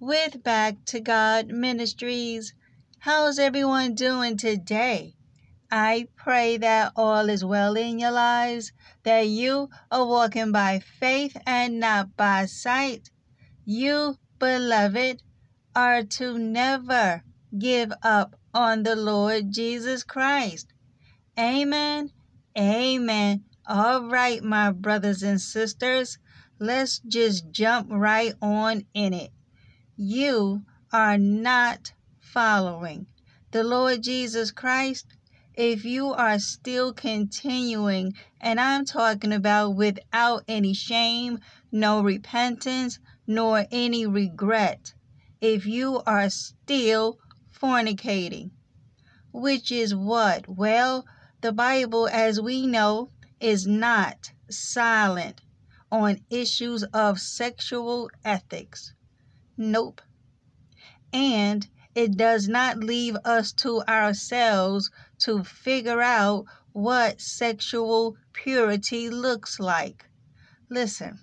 with Back to God Ministries. How's everyone doing today? I pray that all is well in your lives, that you are walking by faith and not by sight. You, beloved, are to never give up on the Lord Jesus Christ. Amen. Amen. All right, my brothers and sisters, let's just jump right on in it. You are not following the Lord Jesus Christ if you are still continuing, and I'm talking about without any shame, no repentance, nor any regret, if you are still fornicating. Which is what? Well, the Bible, as we know, is not silent on issues of sexual ethics. Nope. And it does not leave us to ourselves to figure out what sexual purity looks like. Listen,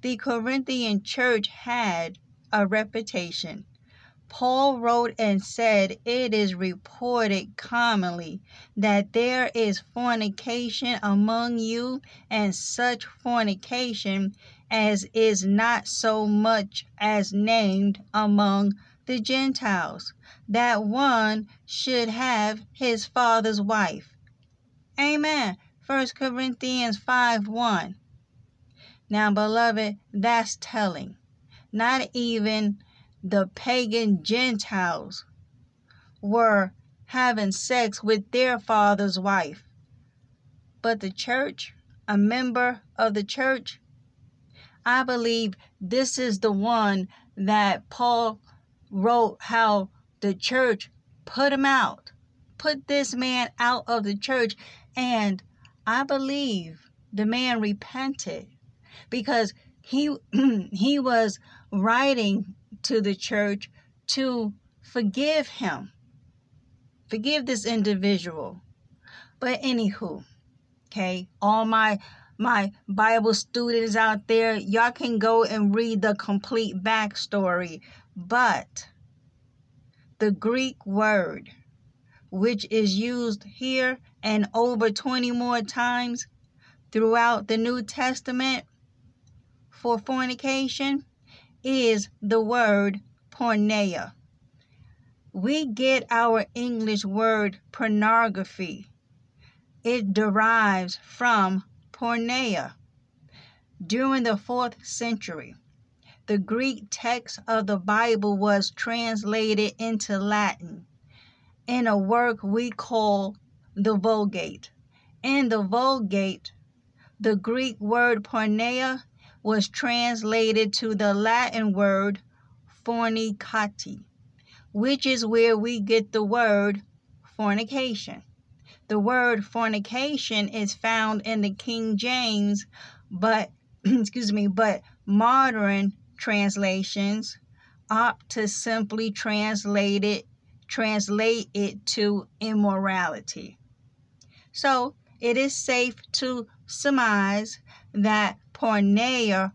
the Corinthian church had a reputation Paul wrote and said, It is reported commonly that there is fornication among you, and such fornication as is not so much as named among the Gentiles, that one should have his father's wife. Amen. 1 Corinthians 5 1. Now, beloved, that's telling. Not even the pagan Gentiles were having sex with their father's wife. But the church, a member of the church, I believe this is the one that Paul wrote how the church put him out, put this man out of the church. And I believe the man repented because he he was writing to the church to forgive him, forgive this individual. But anywho, okay, all my my Bible students out there, y'all can go and read the complete backstory. But the Greek word, which is used here and over 20 more times throughout the New Testament for fornication, is the word porneia. We get our English word pornography. It derives from porneia. During the fourth century, the Greek text of the Bible was translated into Latin in a work we call the Vulgate. In the Vulgate, the Greek word porneia was translated to the Latin word fornicati, which is where we get the word fornication. The word fornication is found in the King James, but excuse me, but modern translations opt to simply translate it translate it to immorality. So, it is safe to surmise that porneia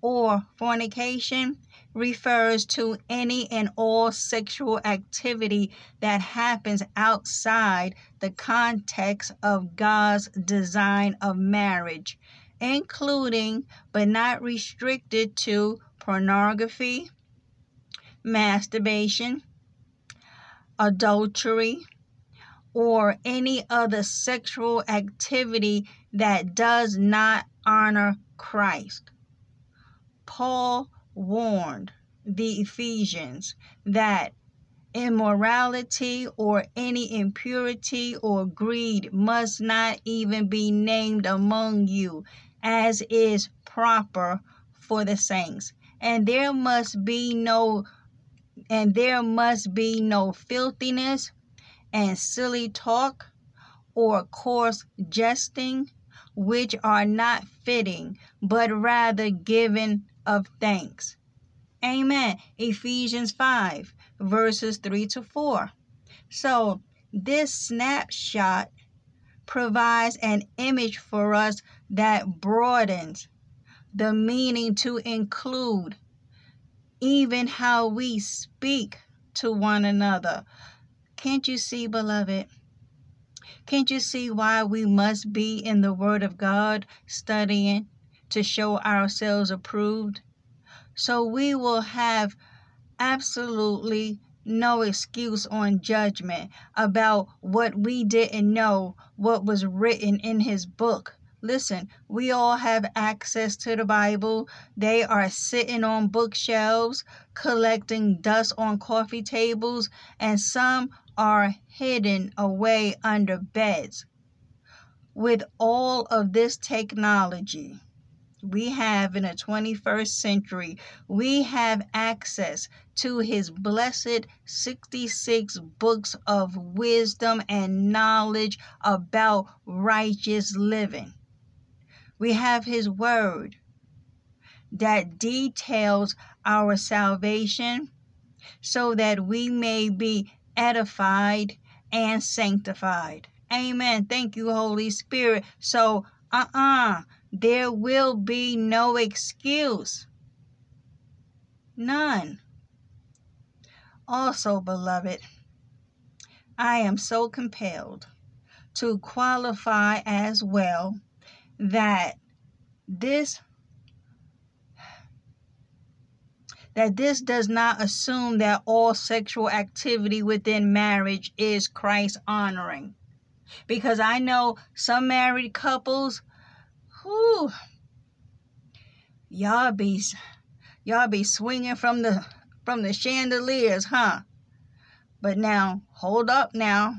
or fornication refers to any and all sexual activity that happens outside the context of God's design of marriage, including but not restricted to pornography, masturbation, adultery, or any other sexual activity that does not honor Christ. Paul warned the Ephesians that immorality or any impurity or greed must not even be named among you, as is proper for the saints. And there must be no and there must be no filthiness and silly talk or coarse jesting, which are not fitting, but rather given of thanks. Amen. Ephesians 5, verses 3 to 4. So, this snapshot provides an image for us that broadens the meaning to include even how we speak to one another. Can't you see, beloved? Can't you see why we must be in the Word of God studying to show ourselves approved? So we will have absolutely no excuse on judgment about what we didn't know, what was written in His book. Listen, we all have access to the Bible. They are sitting on bookshelves, collecting dust on coffee tables, and some are hidden away under beds. With all of this technology we have in the 21st century, we have access to his blessed 66 books of wisdom and knowledge about righteous living. We have his word that details our salvation so that we may be edified and sanctified. Amen. Thank you, Holy Spirit. So, uh uh-uh, uh, there will be no excuse. None. Also, beloved, I am so compelled to qualify as well that this that this does not assume that all sexual activity within marriage is Christ honoring. Because I know some married couples who y'all be y'all be swinging from the from the chandeliers, huh? But now, hold up now.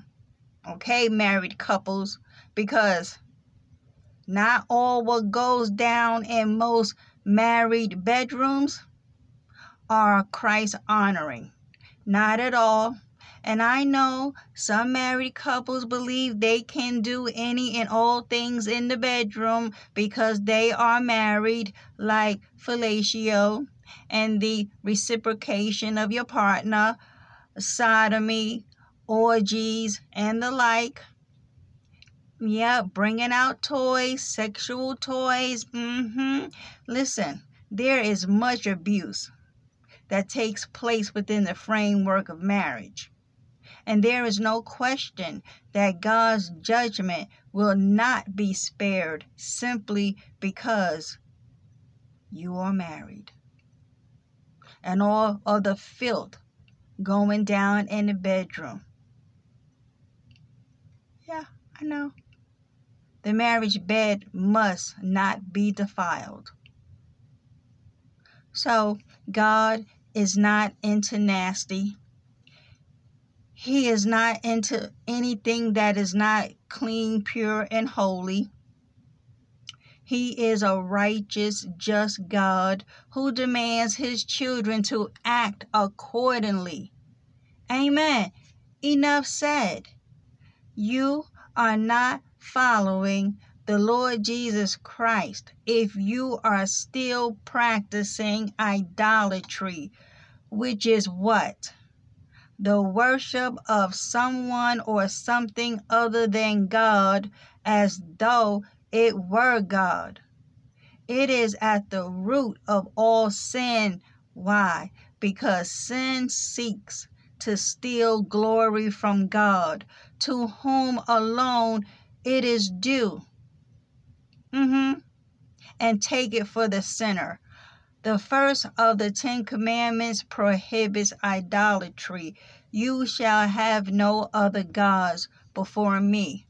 Okay, married couples, because not all what goes down in most married bedrooms are Christ honoring. Not at all. And I know some married couples believe they can do any and all things in the bedroom because they are married, like fellatio and the reciprocation of your partner, sodomy, orgies, and the like. Yeah, bringing out toys, sexual toys. Mm-hmm. Listen, there is much abuse that takes place within the framework of marriage. And there is no question that God's judgment will not be spared simply because you are married. And all of the filth going down in the bedroom. Yeah, I know. The marriage bed must not be defiled. So, God is not into nasty. He is not into anything that is not clean, pure, and holy. He is a righteous, just God who demands his children to act accordingly. Amen. Enough said. You are not following the Lord Jesus Christ if you are still practicing idolatry, which is what? The worship of someone or something other than God as though it were God. It is at the root of all sin. Why? Because sin seeks to steal glory from God, to whom alone it is due. Mm-hmm. And take it for the sinner. The first of the Ten Commandments prohibits idolatry. You shall have no other gods before me.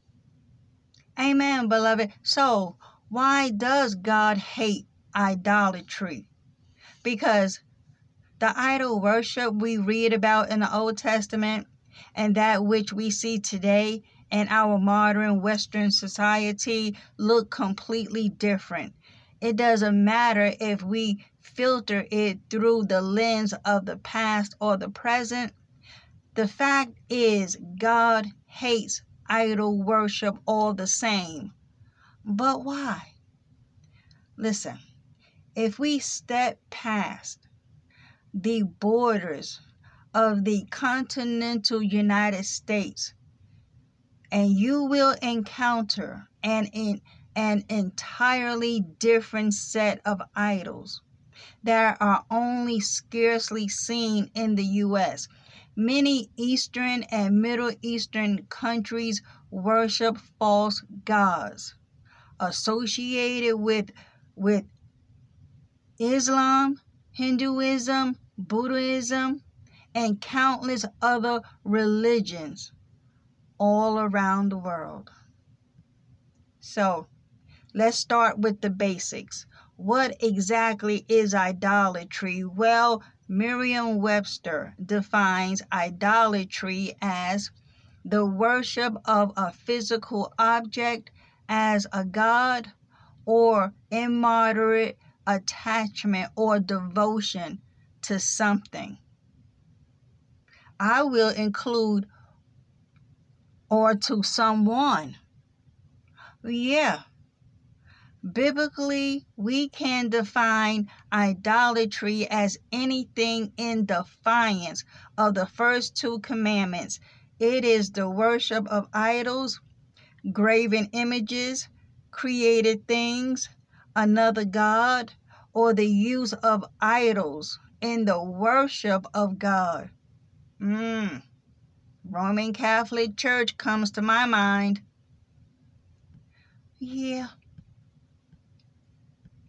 Amen, beloved. So, why does God hate idolatry? Because the idol worship we read about in the Old Testament and that which we see today in our modern Western society look completely different. It doesn't matter if we filter it through the lens of the past or the present. The fact is, God hates idol worship all the same. But why? Listen, if we step past the borders of the continental United States, and you will encounter an, an entirely different set of idols that are only scarcely seen in the U.S. Many Eastern and Middle Eastern countries worship false gods associated with, with Islam, Hinduism, Buddhism, and countless other religions all around the world. So, let's start with the basics. What exactly is idolatry? Well, Merriam Webster defines idolatry as the worship of a physical object as a god or immoderate attachment or devotion to something. I will include or to someone. Yeah, Biblically, we can define idolatry as anything in defiance of the first two commandments. It is the worship of idols, graven images, created things, another God, or the use of idols in the worship of God. Mm. Roman Catholic Church comes to my mind. Yeah,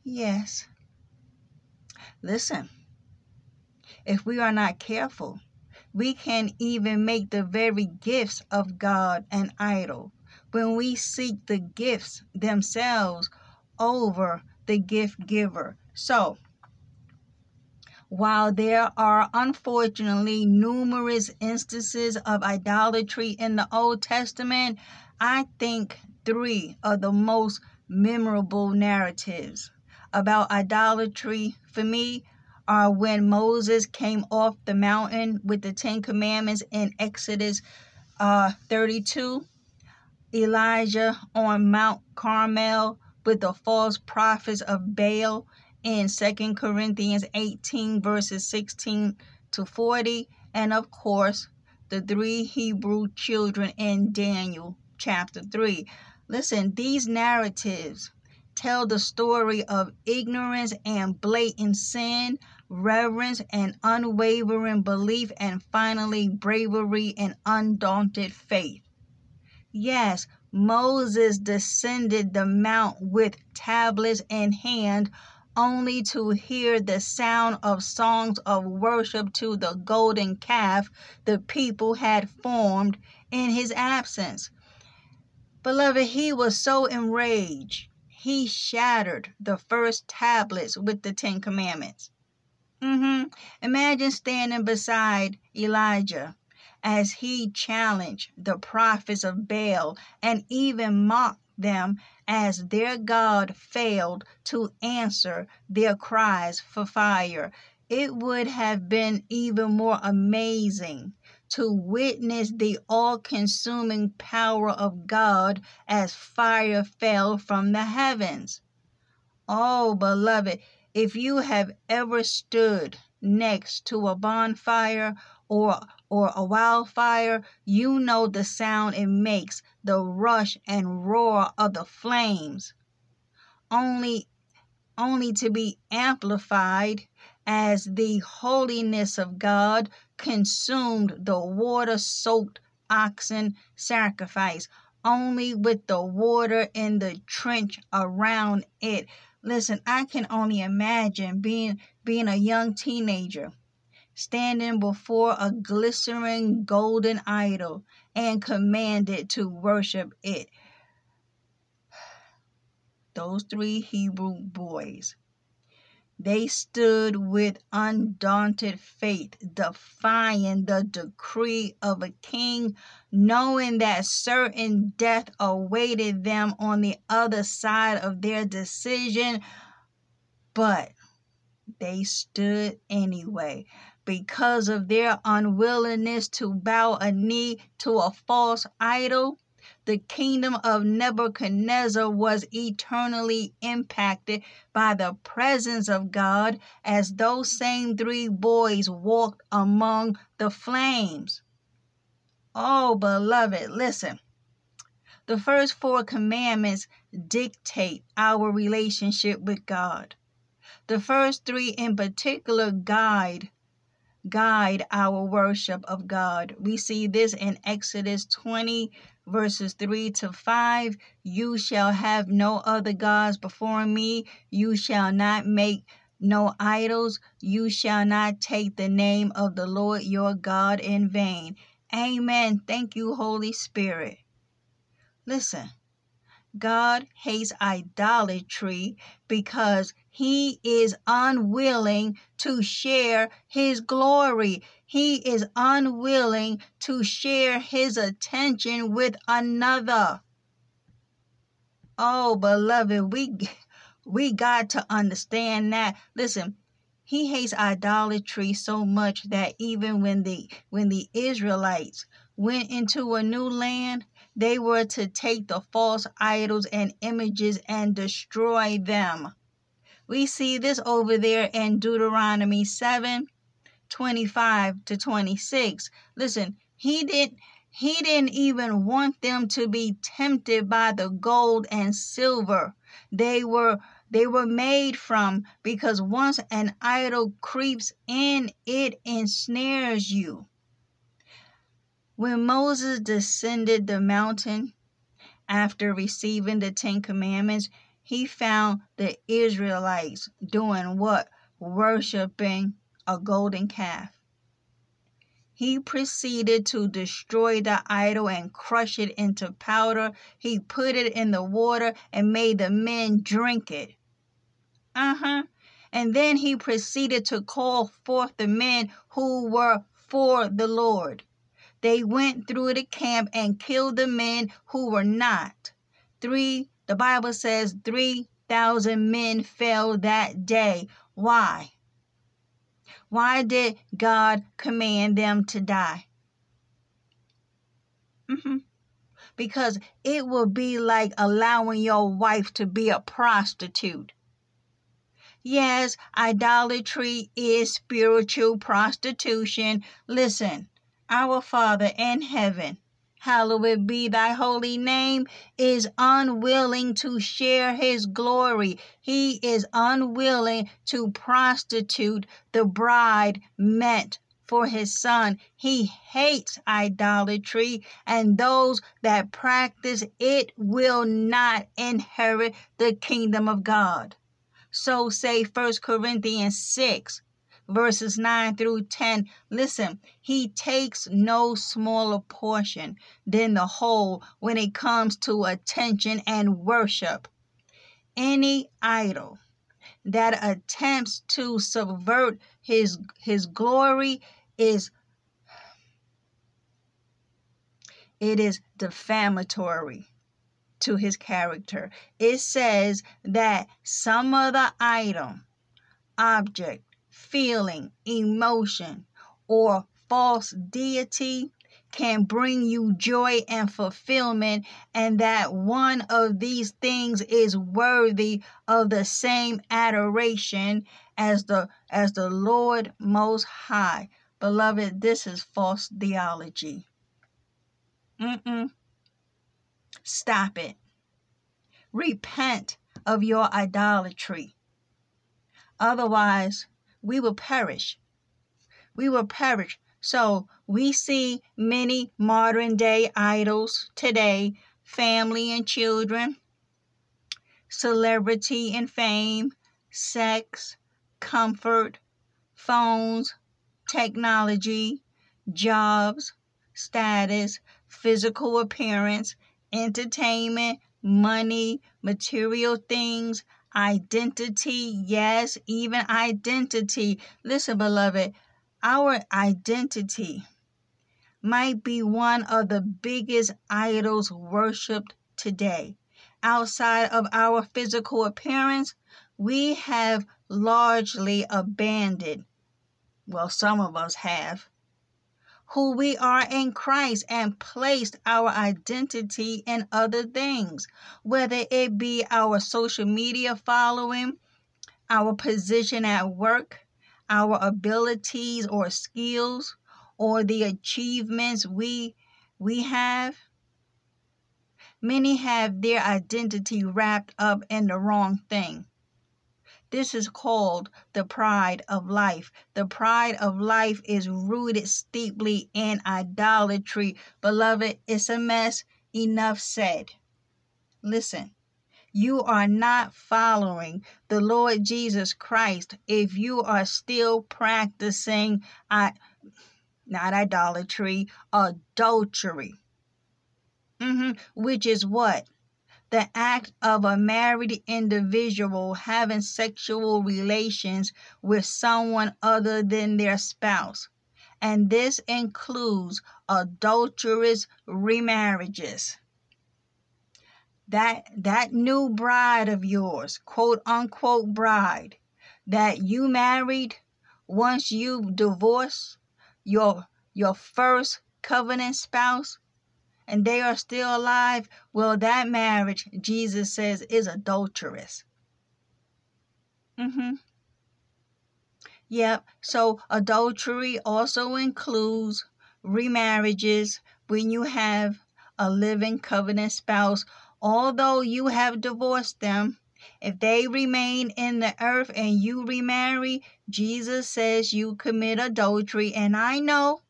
Yes. Listen, if we are not careful, we can even make the very gifts of God an idol when we seek the gifts themselves over the gift giver. So, while there are unfortunately numerous instances of idolatry in the Old Testament, I think three of the most memorable narratives about idolatry for me are when Moses came off the mountain with the Ten Commandments in Exodus uh, 32, Elijah on Mount Carmel with the false prophets of Baal in 2 Corinthians 18, verses 16 to 40, and of course, the three Hebrew children in Daniel chapter 3. Listen, these narratives tell the story of ignorance and blatant sin, reverence and unwavering belief, and finally bravery and undaunted faith. Yes, Moses descended the mount with tablets in hand, only to hear the sound of songs of worship to the golden calf the people had formed in his absence. Beloved, he was so enraged he shattered the first tablets with the Ten Commandments. Mm-hmm. Imagine standing beside Elijah as he challenged the prophets of Baal and even mocked them as their God failed to answer their cries for fire. It would have been even more amazing to witness the all consuming power of God as fire fell from the heavens. Oh, beloved, if you have ever stood next to a bonfire or or a wildfire, you know the sound it makes, the rush and roar of the flames. Only only to be amplified as the holiness of God consumed the water soaked oxen sacrifice, only with the water in the trench around it. Listen, I can only imagine being being a young teenager standing before a glittering golden idol and commanded to worship it. Those three Hebrew boys they stood with undaunted faith, defying the decree of a king, knowing that certain death awaited them on the other side of their decision. But they stood anyway because of their unwillingness to bow a knee to a false idol the kingdom of Nebuchadnezzar was eternally impacted by the presence of God as those same three boys walked among the flames. Oh, beloved, listen. The first four commandments dictate our relationship with God. The first three in particular guide guide our worship of God. We see this in Exodus 20 verses 3 to 5 You shall have no other gods before me, you shall not make no idols, you shall not take the name of the Lord your God in vain. Amen. Thank you, Holy Spirit. Listen, God hates idolatry because he is unwilling to share his glory. He is unwilling to share his attention with another. Oh, beloved, we we got to understand that. Listen, he hates idolatry so much that even when the when the Israelites went into a new land, they were to take the false idols and images and destroy them. We see this over there in Deuteronomy 7 25 to 26. Listen, he didn't he didn't even want them to be tempted by the gold and silver they were they were made from because once an idol creeps in it ensnares you when moses descended the mountain after receiving the ten commandments he found the Israelites doing what? Worshipping a golden calf. He proceeded to destroy the idol and crush it into powder. He put it in the water and made the men drink it. Uh huh. And then he proceeded to call forth the men who were for the Lord. They went through the camp and killed the men who were not. Three the Bible says 3,000 men fell that day. Why? Why did God command them to die? Mm-hmm. Because it will be like allowing your wife to be a prostitute. Yes, idolatry is spiritual prostitution. Listen, our Father in heaven hallowed be thy holy name, is unwilling to share his glory. He is unwilling to prostitute the bride meant for his son. He hates idolatry, and those that practice it will not inherit the kingdom of God. So say 1 Corinthians 6 verses 9 through 10. Listen, he takes no smaller portion than the whole when it comes to attention and worship. Any idol that attempts to subvert his his glory is it is defamatory to his character. It says that some other item, object, feeling, emotion, or false deity can bring you joy and fulfillment, and that one of these things is worthy of the same adoration as the as the Lord most high. Beloved, this is false theology. Mm-mm. Stop it. Repent of your idolatry. Otherwise, we will perish. We will perish. So we see many modern day idols today family and children, celebrity and fame, sex, comfort, phones, technology, jobs, status, physical appearance, entertainment, money, material things, identity. Yes, even identity. Listen, beloved, our identity might be one of the biggest idols worshiped today. Outside of our physical appearance, we have largely abandoned, well, some of us have, who we are in Christ and placed our identity in other things, whether it be our social media following, our position at work, our abilities or skills, or the achievements we we have. Many have their identity wrapped up in the wrong thing. This is called the pride of life. The pride of life is rooted steeply in idolatry. Beloved, it's a mess. Enough said. Listen, you are not following the Lord Jesus Christ if you are still practicing uh, not idolatry, adultery. Mm-hmm. Which is what? The act of a married individual having sexual relations with someone other than their spouse. And this includes adulterous remarriages. That that new bride of yours, quote unquote bride, that you married once you divorced your your first covenant spouse, and they are still alive, well, that marriage, Jesus says, is adulterous. Mm-hmm. Yep. So adultery also includes remarriages when you have a living covenant spouse, although you have divorced them. If they remain in the earth and you remarry, Jesus says you commit adultery. And I know,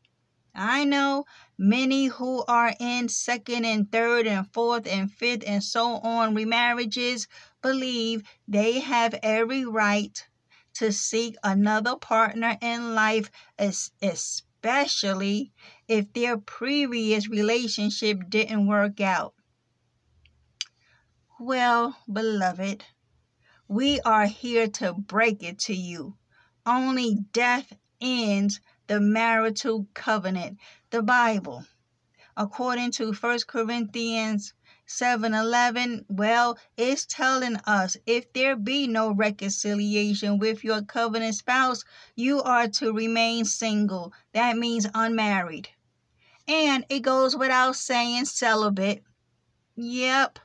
I know Many who are in second and third and fourth and fifth and so on remarriages believe they have every right to seek another partner in life, especially if their previous relationship didn't work out. Well, beloved, we are here to break it to you. Only death ends the marital covenant the Bible. According to 1 Corinthians 7:11, well, it's telling us if there be no reconciliation with your covenant spouse, you are to remain single. That means unmarried. And it goes without saying celibate. Yep.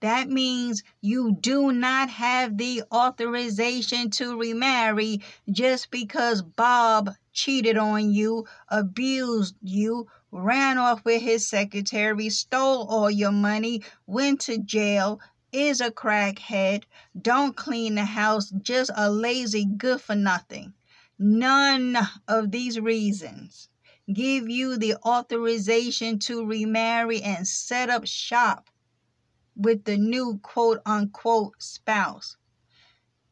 That means you do not have the authorization to remarry just because Bob cheated on you, abused you, ran off with his secretary, stole all your money, went to jail, is a crackhead, don't clean the house, just a lazy good for nothing. None of these reasons give you the authorization to remarry and set up shop with the new quote unquote spouse.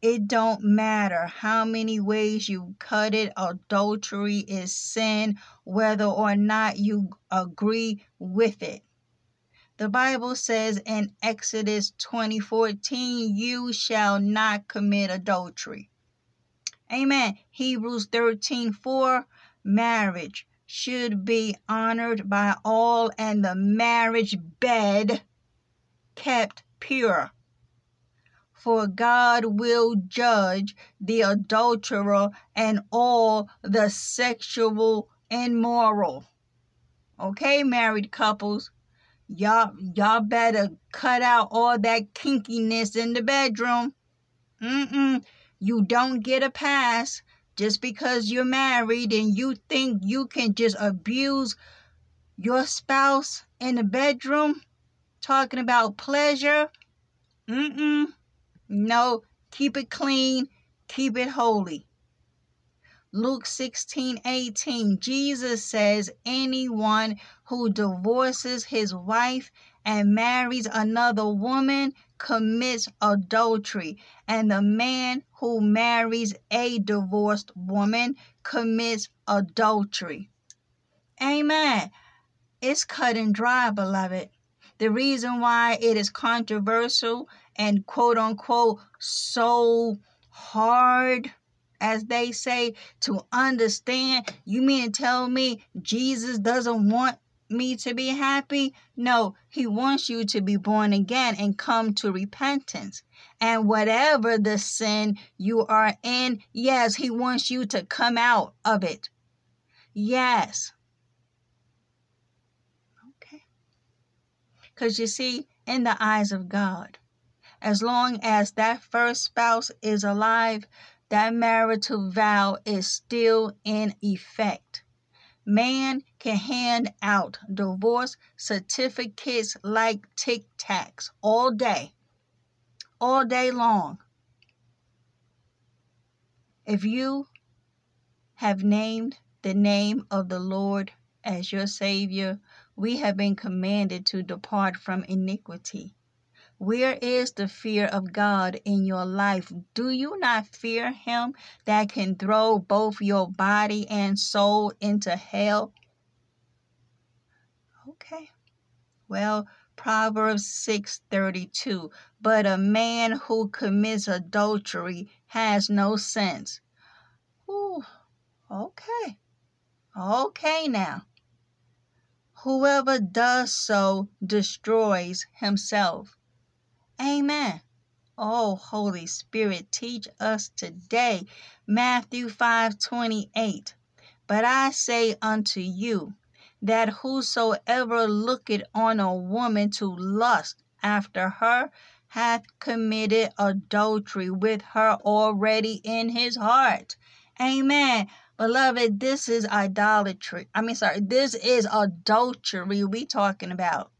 It don't matter how many ways you cut it, adultery is sin, whether or not you agree with it. The Bible says in Exodus 20:14, you shall not commit adultery. Amen. Hebrews 13:4, marriage should be honored by all and the marriage bed kept pure. For God will judge the adulterer and all the sexual immoral. Okay, married couples, y'all y'all better cut out all that kinkiness in the bedroom. Mm-mm. You don't get a pass just because you're married and you think you can just abuse your spouse in the bedroom talking about pleasure. Mm-mm. No, keep it clean. Keep it holy. Luke 16 18, Jesus says, Anyone who divorces his wife and marries another woman commits adultery, and the man who marries a divorced woman commits adultery. Amen. It's cut and dry, beloved. The reason why it is controversial and quote unquote so hard as they say, to understand. You mean to tell me Jesus doesn't want me to be happy? No, he wants you to be born again and come to repentance. And whatever the sin you are in, yes, he wants you to come out of it. Yes. Because you see, in the eyes of God, as long as that first spouse is alive, that marital vow is still in effect. Man can hand out divorce certificates like tic tacs all day, all day long. If you have named the name of the Lord as your Savior, we have been commanded to depart from iniquity. Where is the fear of God in your life? Do you not fear Him that can throw both your body and soul into hell? Okay. Well, Proverbs 6:32. But a man who commits adultery has no sense. Ooh, okay. Okay now. Whoever does so destroys himself. Amen. Oh, Holy Spirit, teach us today. Matthew 5 28. But I say unto you, that whosoever looketh on a woman to lust after her hath committed adultery with her already in his heart. Amen. Beloved, this is idolatry. I mean, sorry, this is adultery we talking about.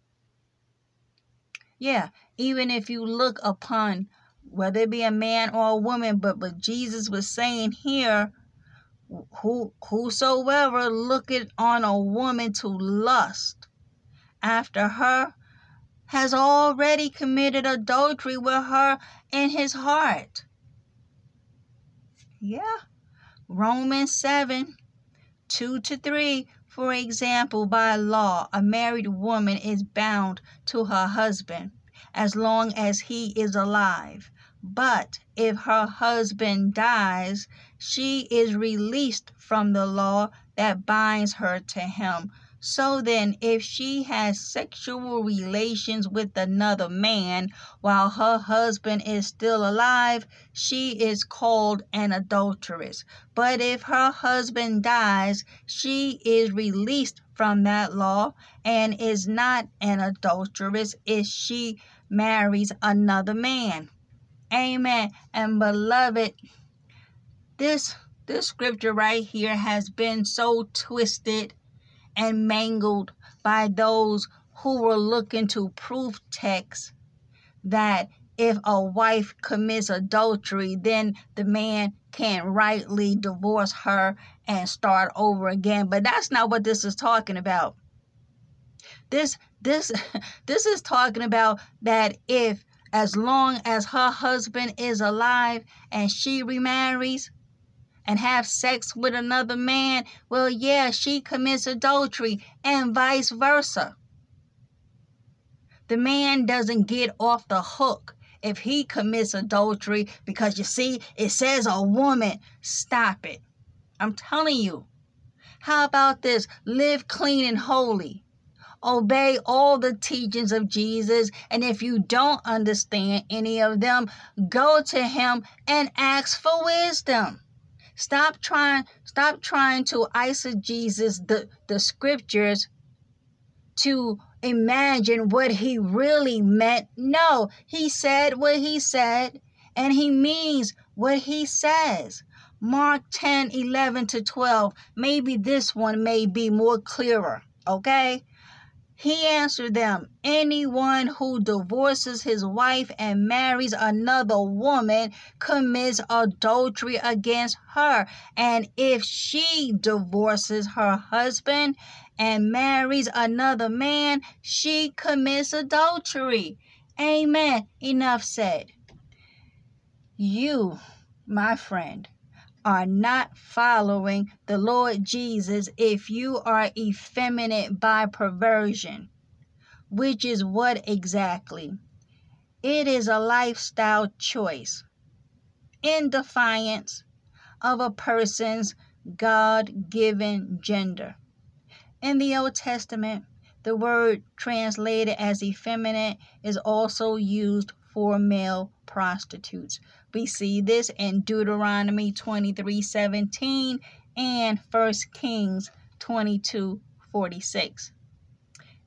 Yeah, even if you look upon whether it be a man or a woman, but what Jesus was saying here, who whosoever looketh on a woman to lust after her has already committed adultery with her in his heart. Yeah. Romans 7 2 to 3 for example, by law, a married woman is bound to her husband as long as he is alive. But if her husband dies, she is released from the law that binds her to him. So then, if she has sexual relations with another man while her husband is still alive, she is called an adulteress. But if her husband dies, she is released from that law and is not an adulteress if she marries another man. Amen. And beloved, this this scripture right here has been so twisted and mangled by those who were looking to proof text that if a wife commits adultery, then the man can't rightly divorce her and start over again. But that's not what this is talking about. This this this is talking about that if as long as her husband is alive and she remarries, and have sex with another man, well, yeah, she commits adultery, and vice versa. The man doesn't get off the hook if he commits adultery because you see, it says a woman. Stop it. I'm telling you. How about this? Live clean and holy. Obey all the teachings of Jesus. And if you don't understand any of them, go to him and ask for wisdom. Stop trying stop trying to eisegesis the, the scriptures to imagine what he really meant. No, he said what he said and he means what he says. Mark 10, 11 to 12. Maybe this one may be more clearer, okay? He answered them, Anyone who divorces his wife and marries another woman commits adultery against her. And if she divorces her husband and marries another man, she commits adultery. Amen. Enough said. You, my friend, are not following the Lord Jesus if you are effeminate by perversion, which is what exactly? It is a lifestyle choice in defiance of a person's God given gender. In the Old Testament, the word translated as effeminate is also used for male prostitutes. We see this in Deuteronomy 23 17 and 1 Kings 22 46.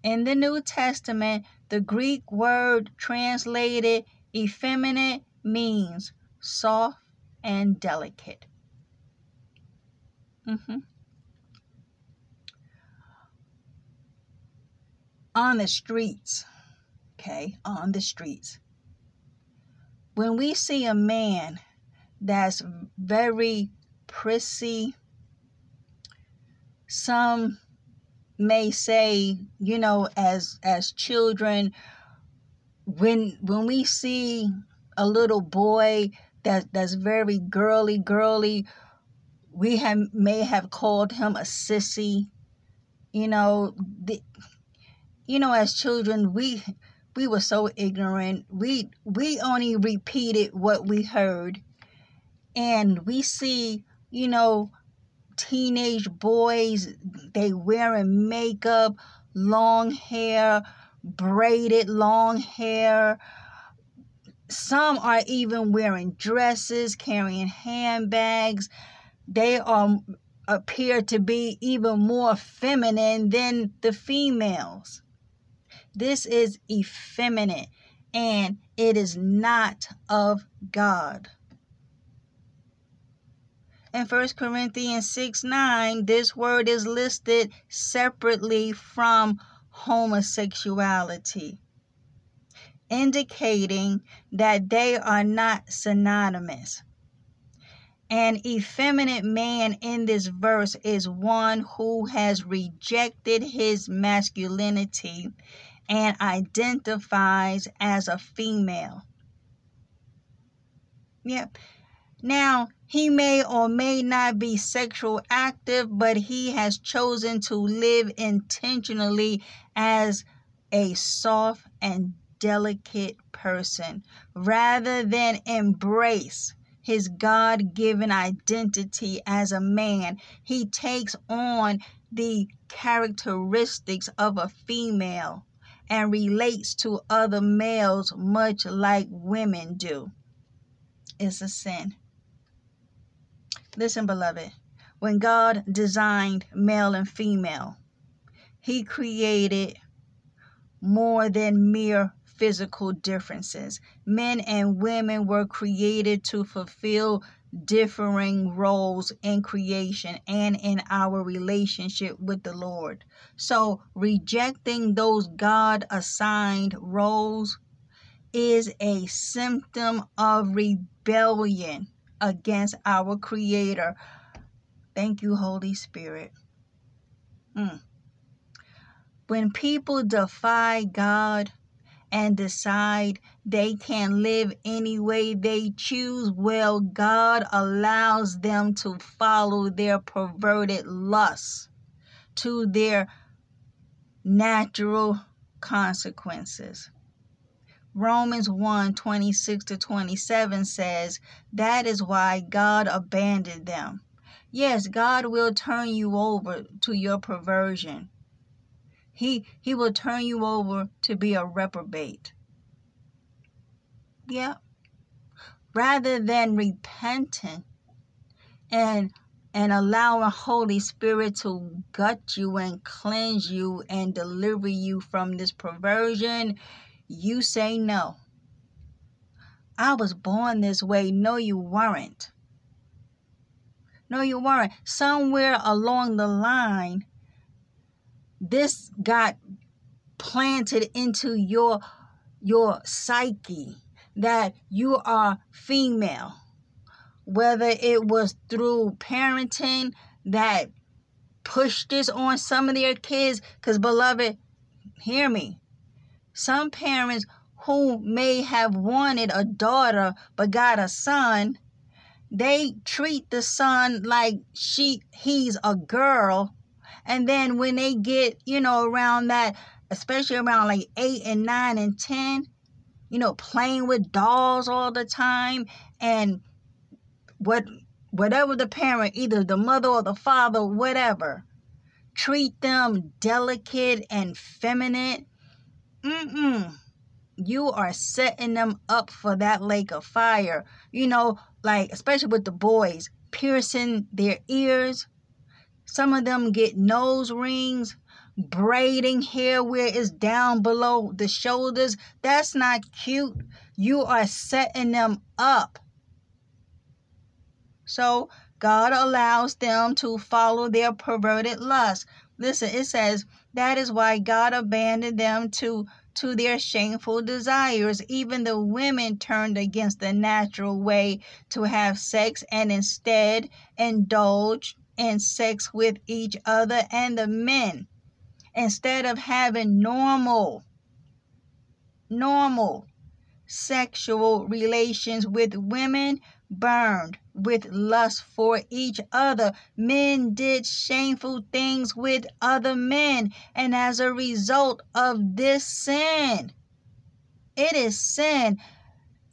In the New Testament, the Greek word translated effeminate means soft and delicate. Mm-hmm. On the streets, okay, on the streets, when we see a man that's very prissy, some may say, you know, as as children, when when we see a little boy that that's very girly girly, we have may have called him a sissy. You know, the, you know, as children, we we were so ignorant. We we only repeated what we heard. And we see, you know, teenage boys, they wearing makeup, long hair, braided long hair. Some are even wearing dresses, carrying handbags. They are appear to be even more feminine than the females. This is effeminate and it is not of God. In 1 Corinthians 6 9, this word is listed separately from homosexuality, indicating that they are not synonymous. An effeminate man in this verse is one who has rejected his masculinity and identifies as a female. Yep. Now, he may or may not be sexual active, but he has chosen to live intentionally as a soft and delicate person rather than embrace his God given identity as a man. He takes on the characteristics of a female and relates to other males much like women do. It's a sin. Listen, beloved, when God designed male and female, He created more than mere physical differences. Men and women were created to fulfill differing roles in creation and in our relationship with the Lord. So, rejecting those God assigned roles is a symptom of rebellion against our Creator. Thank you, Holy Spirit. Mm. When people defy God, and decide they can live any way they choose, well, God allows them to follow their perverted lusts to their natural consequences. Romans 1 26 to 27 says, That is why God abandoned them. Yes, God will turn you over to your perversion. He he will turn you over to be a reprobate. Yeah. Rather than repenting and and allowing Holy Spirit to gut you and cleanse you and deliver you from this perversion, you say no. I was born this way. No, you weren't. No, you weren't. Somewhere along the line, this got planted into your your psyche that you are female. Whether it was through parenting that pushed this on some of their kids because beloved hear me. Some parents who may have wanted a daughter but got a son they treat the son like she he's a girl and then when they get you know around that especially around like 8 and 9 and 10 you know playing with dolls all the time and what whatever the parent either the mother or the father whatever treat them delicate and feminine mm-mm you are setting them up for that lake of fire. You know, like especially with the boys, piercing their ears. Some of them get nose rings, braiding hair where it's down below the shoulders. That's not cute. You are setting them up. So God allows them to follow their perverted lust. Listen, it says that is why God abandoned them to to their shameful desires. Even the women turned against the natural way to have sex and instead indulged in sex with each other and the men. Instead of having normal, normal sexual relations with women, burned with lust for each other. Men did shameful things with other men, and as a result of this sin, it is sin.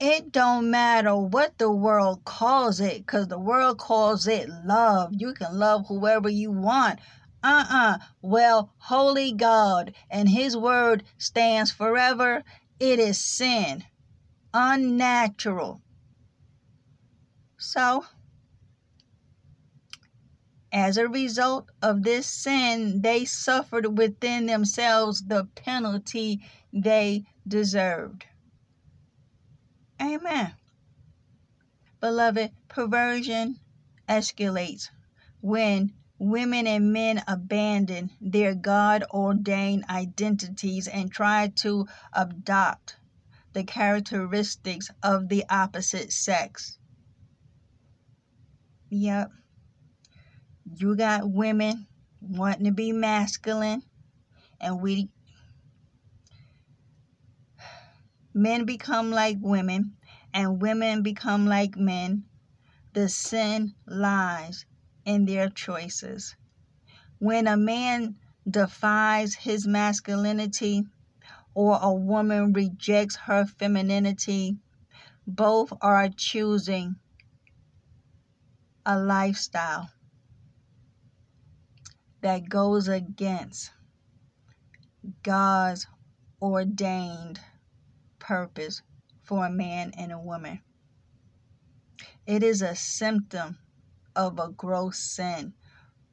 It don't matter what the world calls it, because the world calls it love. You can love whoever you want. Uh uh-uh. uh Well, holy God and His word stands forever. It is sin, unnatural so, as a result of this sin, they suffered within themselves the penalty they deserved. Amen. Beloved, perversion escalates when women and men abandon their God ordained identities and try to adopt the characteristics of the opposite sex. Yep. You got women wanting to be masculine, and we men become like women, and women become like men. The sin lies in their choices. When a man defies his masculinity or a woman rejects her femininity, both are choosing a lifestyle that goes against God's ordained purpose for a man and a woman. It is a symptom of a gross sin,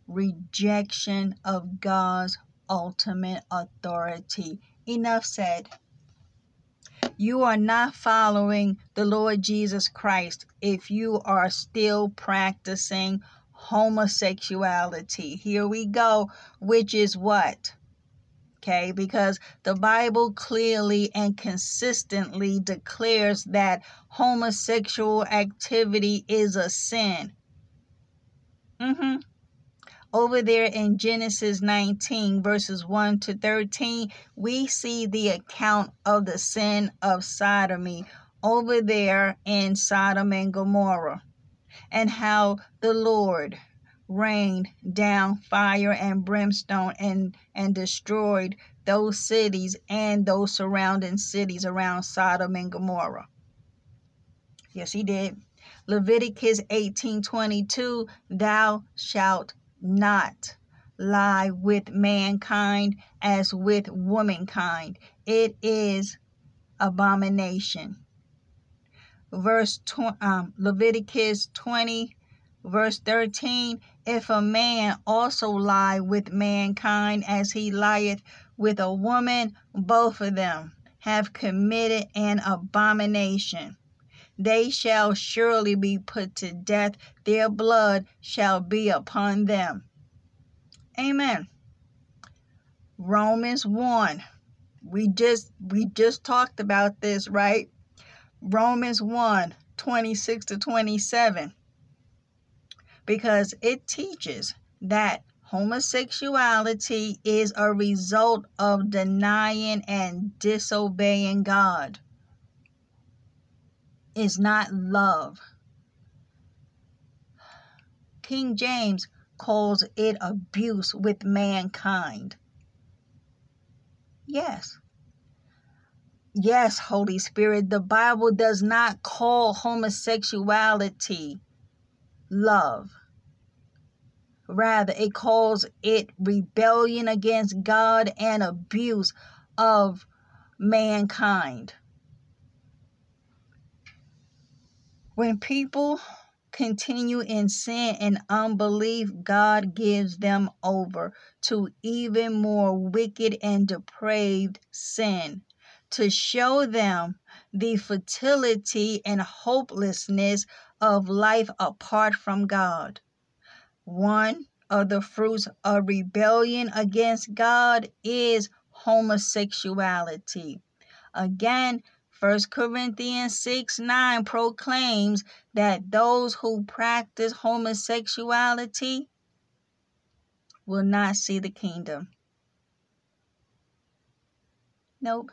rejection of God's ultimate authority. Enough said you are not following the Lord Jesus Christ if you are still practicing homosexuality. Here we go, which is what? Okay, because the Bible clearly and consistently declares that homosexual activity is a sin. Mm-hmm over there in Genesis 19, verses 1 to 13, we see the account of the sin of sodomy over there in Sodom and Gomorrah, and how the Lord rained down fire and brimstone and, and destroyed those cities and those surrounding cities around Sodom and Gomorrah. Yes, he did. Leviticus 18:22 Thou shalt not lie with mankind as with womankind. It is abomination. Verse tw- um, Leviticus 20, verse 13 If a man also lie with mankind as he lieth with a woman, both of them have committed an abomination they shall surely be put to death, their blood shall be upon them. Amen. Romans 1, We just we just talked about this, right? Romans 1, 26 to 27. Because it teaches that homosexuality is a result of denying and disobeying God. Is not love. King James calls it abuse with mankind. Yes. Yes, Holy Spirit, the Bible does not call homosexuality love. Rather, it calls it rebellion against God and abuse of mankind. When people continue in sin and unbelief, God gives them over to even more wicked and depraved sin to show them the futility and hopelessness of life apart from God. One of the fruits of rebellion against God is homosexuality. Again, 1 Corinthians 6 9 proclaims that those who practice homosexuality will not see the kingdom. Nope.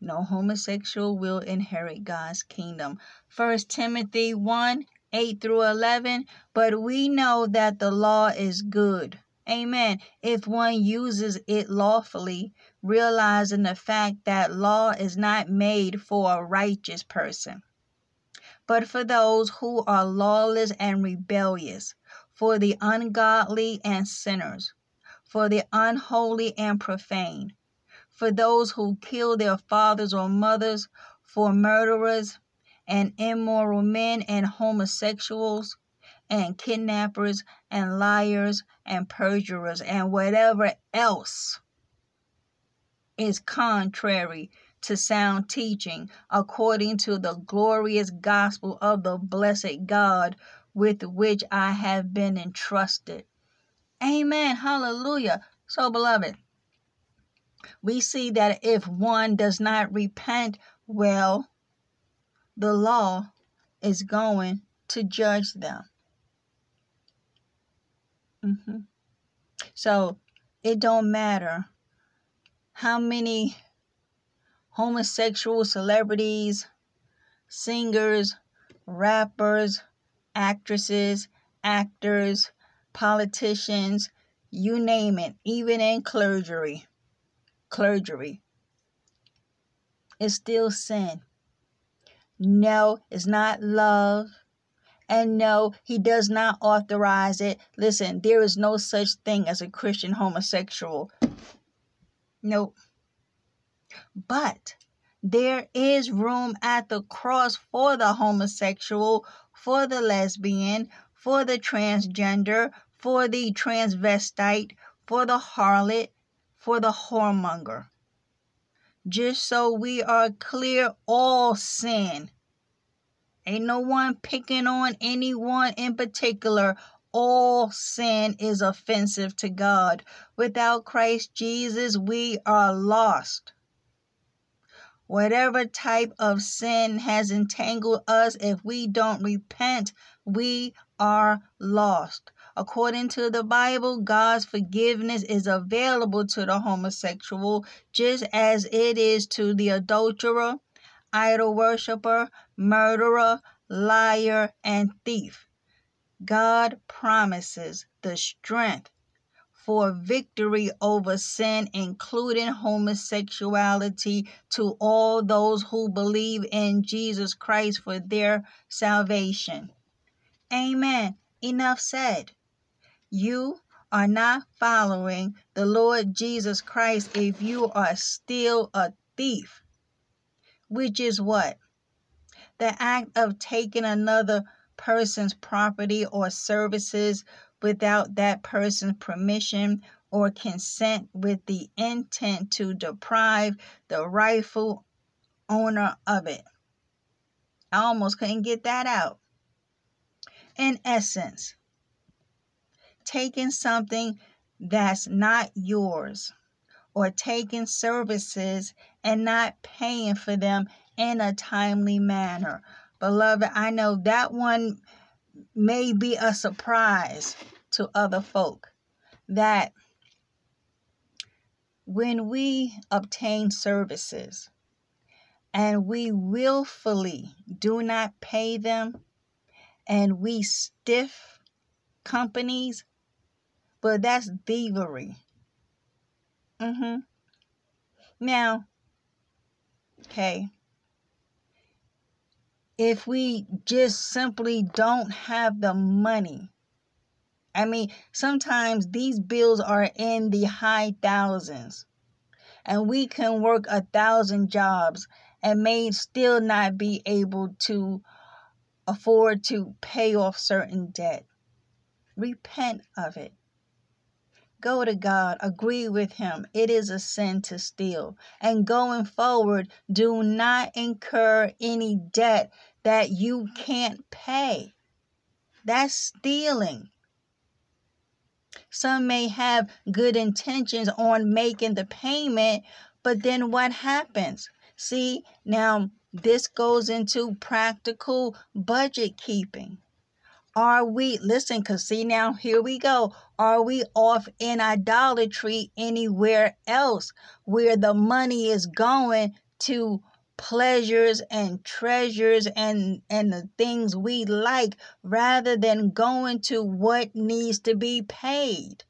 No homosexual will inherit God's kingdom. 1 Timothy 1 8 through 11. But we know that the law is good. Amen. If one uses it lawfully, realizing the fact that law is not made for a righteous person, but for those who are lawless and rebellious, for the ungodly and sinners, for the unholy and profane for those who kill their fathers or mothers, for murderers and immoral men and homosexuals and kidnappers and liars and perjurers and whatever else is contrary to sound teaching according to the glorious gospel of the blessed God with which I have been entrusted. Amen. Hallelujah. So, beloved, we see that if one does not repent, well, the law is going to judge them. Mm-hmm. So it don't matter how many homosexual celebrities, singers, rappers, actresses, actors, politicians, you name it, even in clergy clergy. It's still sin. No, it's not love. And no, he does not authorize it. Listen, there is no such thing as a Christian homosexual. Nope. But there is room at the cross for the homosexual, for the lesbian, for the transgender, for the transvestite, for the harlot, for the whoremonger. Just so we are clear, all sin. Ain't no one picking on anyone in particular. All sin is offensive to God. Without Christ Jesus, we are lost. Whatever type of sin has entangled us, if we don't repent, we are lost. According to the Bible, God's forgiveness is available to the homosexual just as it is to the adulterer, idol worshiper, murderer, liar, and thief. God promises the strength for victory over sin, including homosexuality, to all those who believe in Jesus Christ for their salvation. Amen. Enough said. You are not following the Lord Jesus Christ if you are still a thief, which is what? The act of taking another person's property or services without that person's permission or consent with the intent to deprive the rightful owner of it. I almost couldn't get that out. In essence, taking something that's not yours or taking services and not paying for them in a timely manner. Beloved, I know that one may be a surprise to other folk that when we obtain services and we willfully do not pay them and we stiff companies, but that's thievery. Mm-hmm. Now, okay, if we just simply don't have the money, I mean, sometimes these bills are in the high thousands, and we can work a thousand jobs and may still not be able to afford to pay off certain debt. Repent of it. Go to God, agree with Him. It is a sin to steal. And going forward, do not incur any debt that you can't pay. That's stealing. Some may have good intentions on making the payment, but then what happens? See, now this goes into practical budget keeping. Are we, listen, because see now, here we go. Are we off in idolatry anywhere else where the money is going to pleasures and treasures and, and the things we like rather than going to what needs to be paid?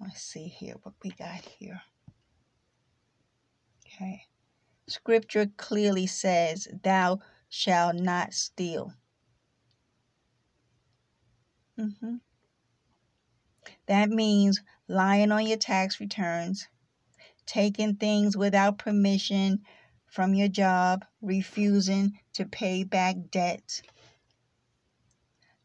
Let's see here what we got here. Okay. Scripture clearly says, Thou shall not steal. Mm-hmm. That means lying on your tax returns, taking things without permission from your job, refusing to pay back debts,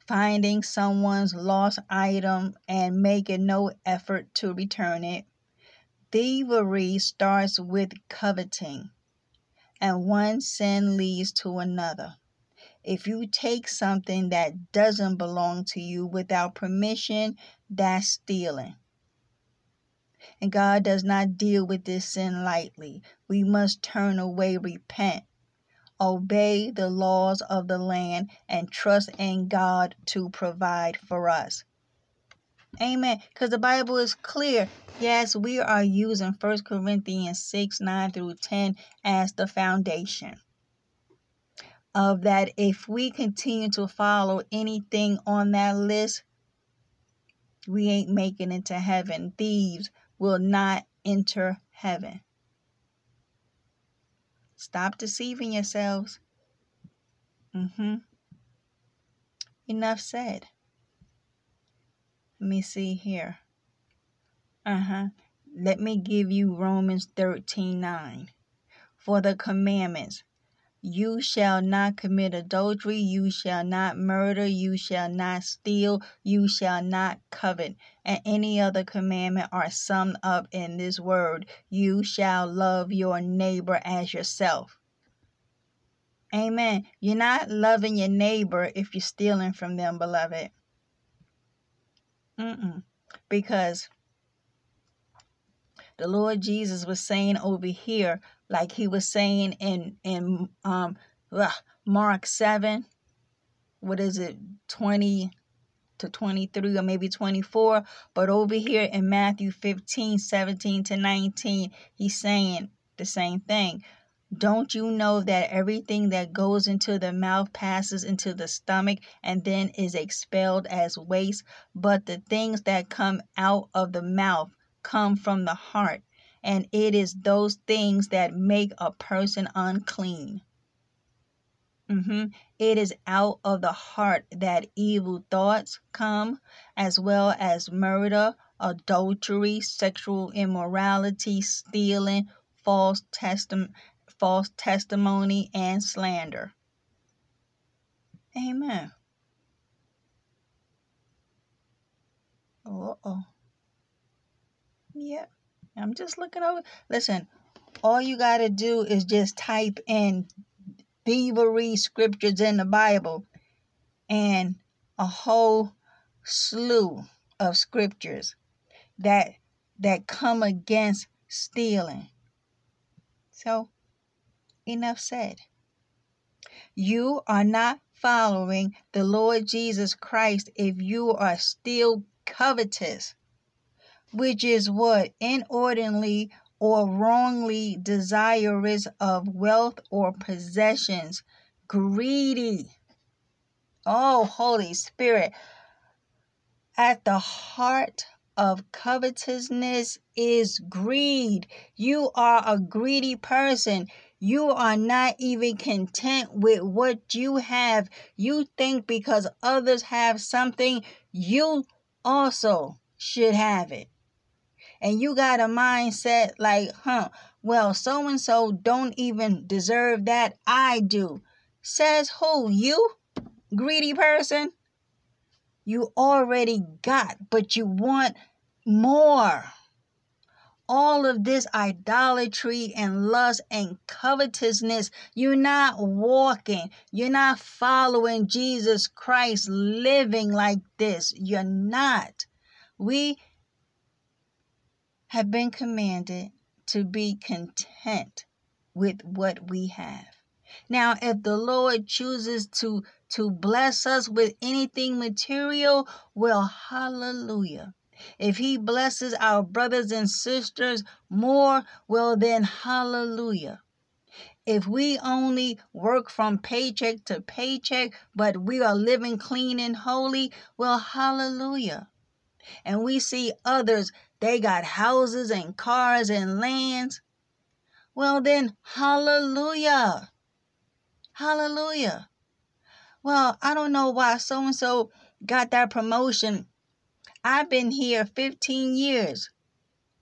finding someone's lost item and making no effort to return it. Thievery starts with coveting and one sin leads to another. If you take something that doesn't belong to you without permission, that's stealing. And God does not deal with this sin lightly. We must turn away, repent, obey the laws of the land, and trust in God to provide for us. Amen. Because the Bible is clear. Yes, we are using 1 Corinthians 6 9 through 10 as the foundation of that. If we continue to follow anything on that list, we ain't making it to heaven. Thieves will not enter heaven. Stop deceiving yourselves. Mm-hmm. Enough said. Let me see here. Uh huh. Let me give you Romans 13 9. For the commandments, you shall not commit adultery, you shall not murder, you shall not steal, you shall not covet, and any other commandment are summed up in this word you shall love your neighbor as yourself. Amen. You're not loving your neighbor if you're stealing from them, beloved. Mm-mm. Because the Lord Jesus was saying over here, like he was saying in in um Mark seven, what is it, twenty to 23 or maybe 24 but over here in matthew 15 17 to 19 he's saying the same thing don't you know that everything that goes into the mouth passes into the stomach and then is expelled as waste? But the things that come out of the mouth come from the heart, and it is those things that make a person unclean. Mm-hmm. It is out of the heart that evil thoughts come, as well as murder, adultery, sexual immorality, stealing, false testament false testimony, and slander. Amen. Uh oh. Yep. I'm just looking over. Listen, all you got to do is just type in thievery scriptures in the Bible and a whole slew of scriptures that that come against stealing. So, enough said. You are not following the Lord Jesus Christ if you are still covetous, which is what inordinately or wrongly desirous of wealth or possessions, greedy. Oh, Holy Spirit, at the heart of covetousness is greed. You are a greedy person. You are not even content with what you have. You think because others have something, you also should have it and you got a mindset like, huh, well, so and so don't even deserve that. I do. Says who? You? Greedy person? You already got, but you want more. All of this idolatry and lust and covetousness, you're not walking. You're not following Jesus Christ living like this. You're not. We have been commanded to be content with what we have. Now, if the Lord chooses to to bless us with anything material, well, hallelujah. If he blesses our brothers and sisters more, well, then hallelujah. If we only work from paycheck to paycheck, but we are living clean and holy, well, hallelujah. And we see others they got houses and cars and lands. Well, then, hallelujah. Hallelujah. Well, I don't know why so and so got that promotion. I've been here 15 years.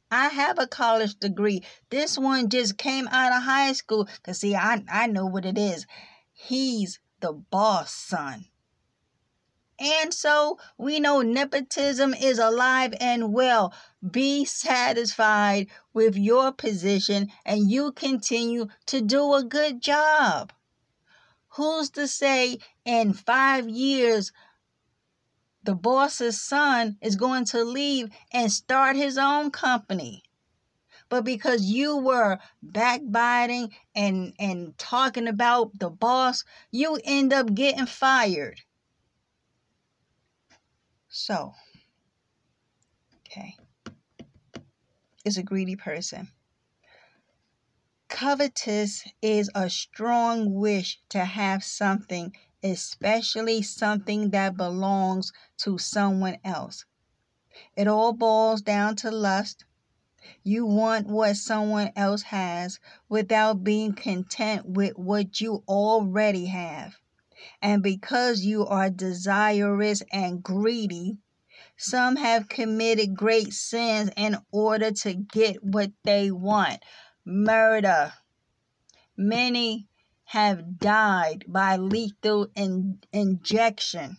I have a college degree. This one just came out of high school. Because, see, I, I know what it is. He's the boss son. And so we know nepotism is alive and well. Be satisfied with your position and you continue to do a good job. Who's to say in five years the boss's son is going to leave and start his own company? But because you were backbiting and, and talking about the boss, you end up getting fired. So, okay, is a greedy person. Covetous is a strong wish to have something, especially something that belongs to someone else. It all boils down to lust. You want what someone else has without being content with what you already have. And because you are desirous and greedy, some have committed great sins in order to get what they want. Murder. Many have died by lethal in- injection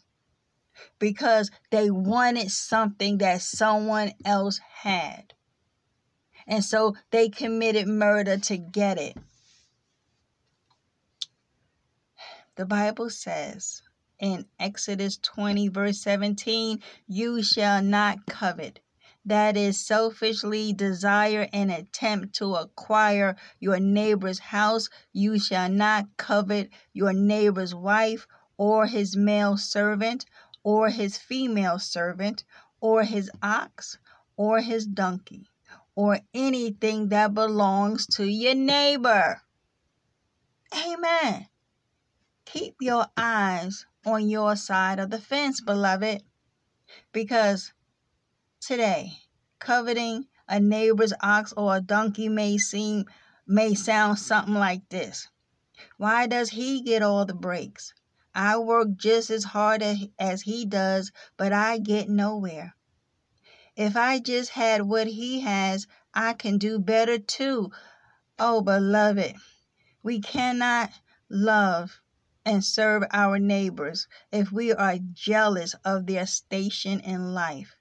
because they wanted something that someone else had. And so they committed murder to get it. The Bible says in Exodus 20, verse 17, You shall not covet. That is, selfishly desire and attempt to acquire your neighbor's house. You shall not covet your neighbor's wife, or his male servant, or his female servant, or his ox, or his donkey, or anything that belongs to your neighbor. Amen. Keep your eyes on your side of the fence, beloved, because today, coveting a neighbor's ox or a donkey may seem may sound something like this. Why does he get all the breaks? I work just as hard as he does, but I get nowhere. If I just had what he has, I can do better too. Oh, beloved, we cannot love and serve our neighbors if we are jealous of their station in life.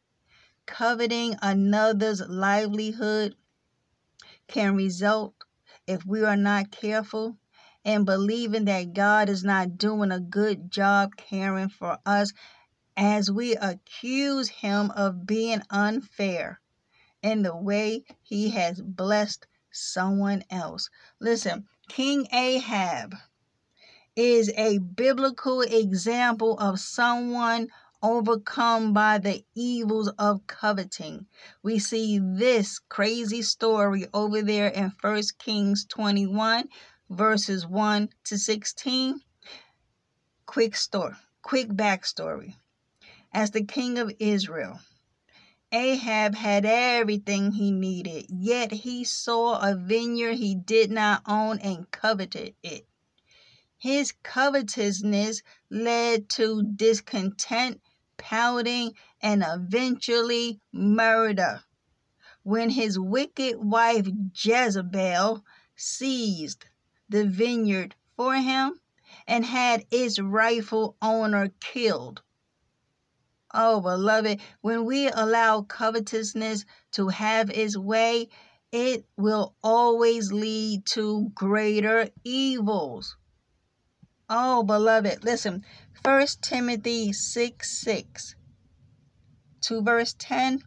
Coveting another's livelihood can result, if we are not careful, and believing that God is not doing a good job caring for us as we accuse Him of being unfair. in the way he has blessed someone else. Listen, King Ahab is a biblical example of someone overcome by the evils of coveting. We see this crazy story over there in 1 Kings 21, verses 1 to 16. Quick story, quick backstory. As the king of Israel, Ahab had everything he needed, yet he saw a vineyard he did not own and coveted it. His covetousness led to discontent, pouting, and eventually murder. When his wicked wife Jezebel seized the vineyard for him and had its rightful owner killed. Oh, beloved, when we allow covetousness to have its way, it will always lead to greater evils. Oh, beloved, listen. 1 Timothy 6 6 to verse 10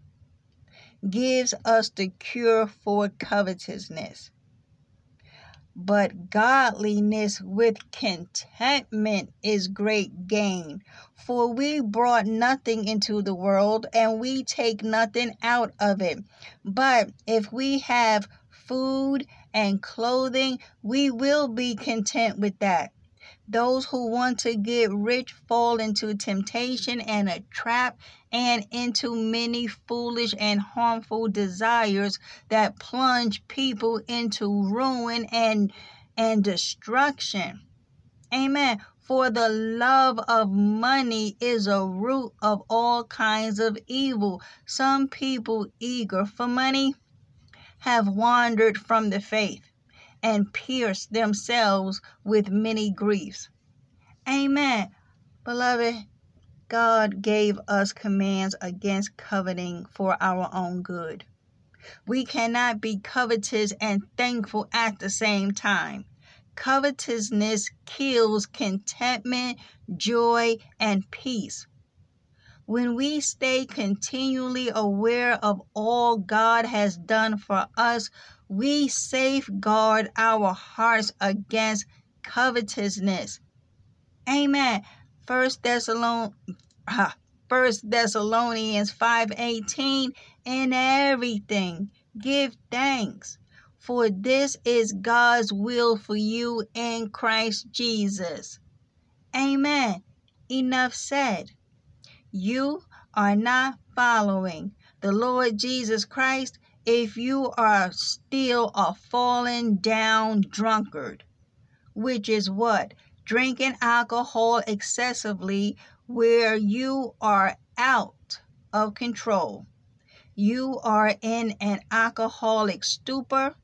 gives us the cure for covetousness. But godliness with contentment is great gain. For we brought nothing into the world, and we take nothing out of it. But if we have food and clothing, we will be content with that. Those who want to get rich fall into temptation and a trap and into many foolish and harmful desires that plunge people into ruin and and destruction. Amen. For the love of money is a root of all kinds of evil. Some people eager for money have wandered from the faith and pierced themselves with many griefs. Amen. Beloved, God gave us commands against coveting for our own good. We cannot be covetous and thankful at the same time. Covetousness kills contentment, joy, and peace. When we stay continually aware of all God has done for us, we safeguard our hearts against covetousness. Amen. First Thessalonians First Thessalonians 5:18 in everything give thanks for this is God's will for you in Christ Jesus. Amen. Enough said. You are not following the Lord Jesus Christ if you are still a fallen down drunkard, which is what? Drinking alcohol excessively where you are out of control. You are in an alcoholic stupor.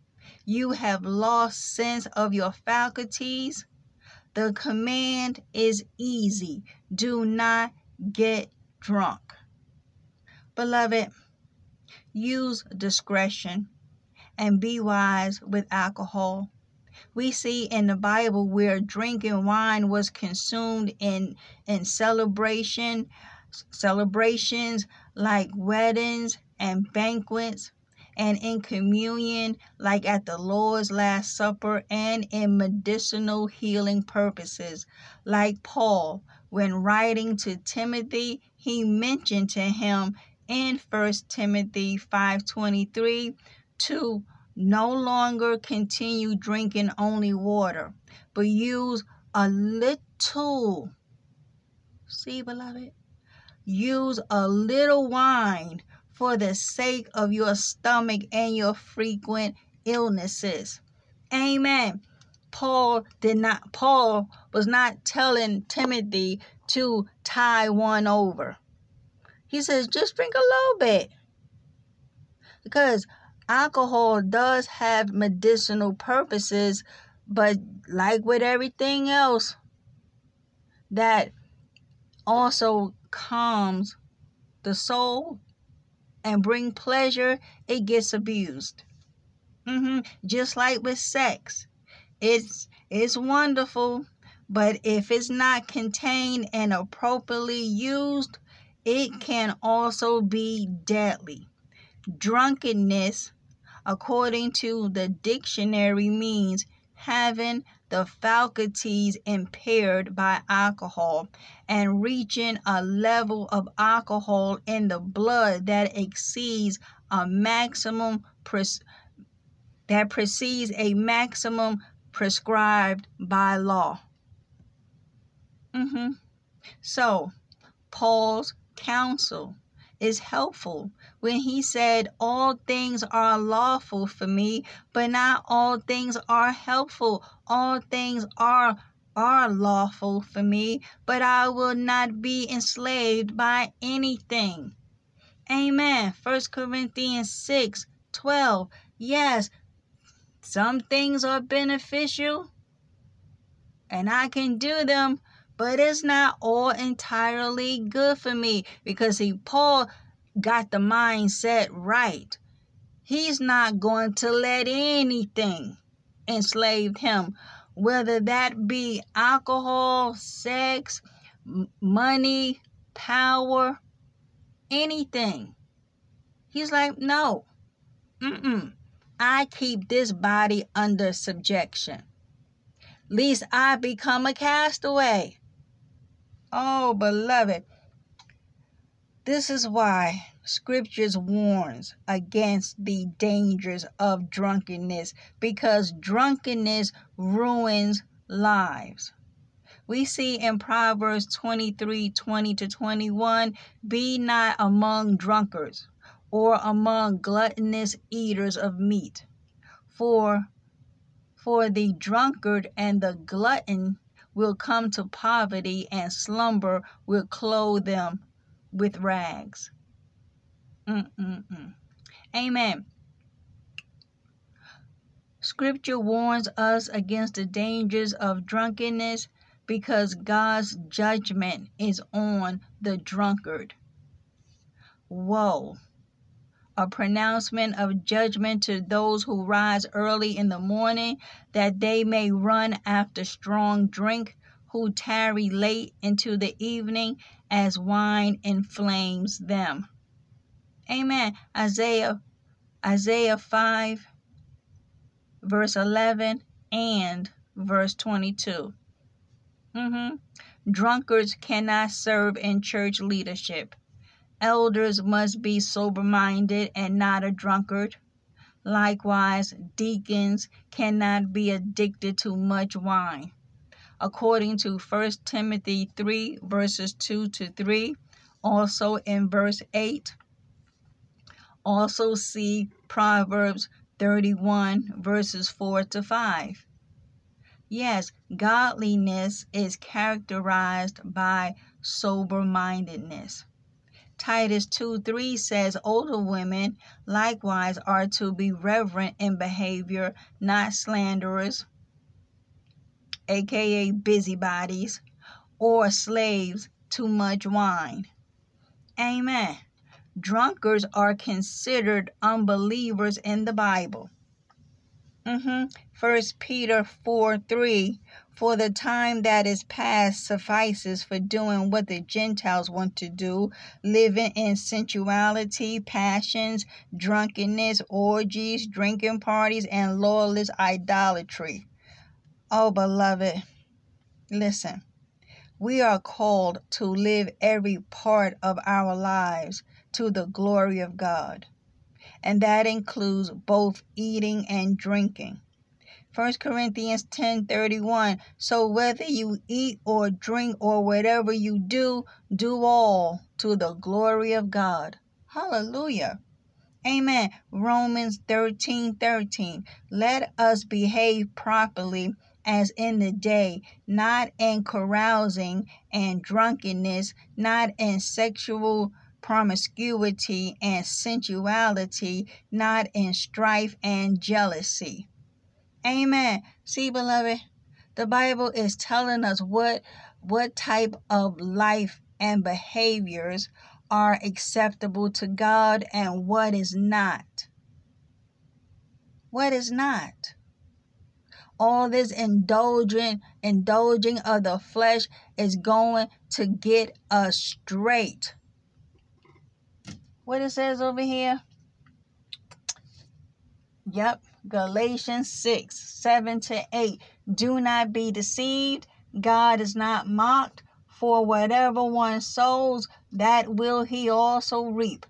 You have lost sense of your faculties. The command is easy. Do not get drunk. Beloved, use discretion and be wise with alcohol. We see in the Bible where drinking wine was consumed in in celebration celebrations like weddings and banquets and in communion like at the Lord's last supper and in medicinal healing purposes like Paul when writing to Timothy he mentioned to him in 1 Timothy 5:23 to no longer continue drinking only water, but use a little. See, beloved? Use a little wine for the sake of your stomach and your frequent illnesses. Amen. Paul did not Paul was not telling Timothy to tie one over. He says, just drink a little bit. Because alcohol does have medicinal purposes, but like with everything else, that also calms the soul and bring pleasure, it gets abused. Mm-hmm. Just like with sex, it's it's wonderful, but if it's not contained and appropriately used, it can also be deadly. drunkenness, according to the dictionary, means having the faculties impaired by alcohol and reaching a level of alcohol in the blood that exceeds a maximum pres- that precedes a maximum prescribed by law. Mm-hmm. So, Paul's counsel is helpful when he said, All things are lawful for me, but not all things are helpful. All things are are lawful for me, but I will not be enslaved by anything. Amen. 1 Corinthians 6 12. Yes, some things are beneficial and I can do them, but it's not all entirely good for me because see Paul got the mindset right. He's not going to let anything enslave him, whether that be alcohol, sex, money, power, anything. He's like, no, mm-mm. I keep this body under subjection. Least I become a castaway. Oh, beloved, this is why scriptures warns against the dangers of drunkenness because drunkenness ruins lives. We see in Proverbs 23 20 to 21 Be not among drunkards or among gluttonous eaters of meat, for for the drunkard and the glutton will come to poverty, and slumber will clothe them with rags. Mm-mm-mm. Amen. Scripture warns us against the dangers of drunkenness because God's judgment is on the drunkard. Woe! A pronouncement of judgment to those who rise early in the morning that they may run after strong drink, who tarry late into the evening as wine inflames them. Amen. Isaiah Isaiah 5 verse 11 and verse 22. Mm-hmm. Drunkards cannot serve in church leadership. Elders must be sober minded and not a drunkard. Likewise, deacons cannot be addicted to much wine according to 1 Timothy 3, verses 2 to 3, also in verse 8. Also see Proverbs 31, verses 4 to 5. Yes, godliness is characterized by sober mindedness. Titus 2 3 says older women likewise are to be reverent in behavior, not slanderers, aka busybodies, or slaves to much wine. Amen. Drunkards are considered unbelievers in the Bible. Mm-hmm. First Peter 4 3 For the time that is past suffices for doing what the Gentiles want to do, living in sensuality, passions, drunkenness, orgies, drinking parties, and lawless idolatry. Oh, beloved, listen. We are called to live every part of our lives to the glory of God. And that includes both eating and drinking. 1 Corinthians 10:31 So whether you eat or drink or whatever you do, do all to the glory of God. Hallelujah. Amen. Romans 13:13 13. Let us behave properly as in the day, not in carousing and drunkenness, not in sexual promiscuity and sensuality, not in strife and jealousy. Amen. See, beloved, the Bible is telling us what what type of life and behaviors are acceptable to God and what is not. What is not? all this indulging indulging of the flesh is going to get us straight what it says over here Yep, Galatians 6 7 to 8. Do not be deceived. God is not mocked. For whatever one sows, that will he also reap.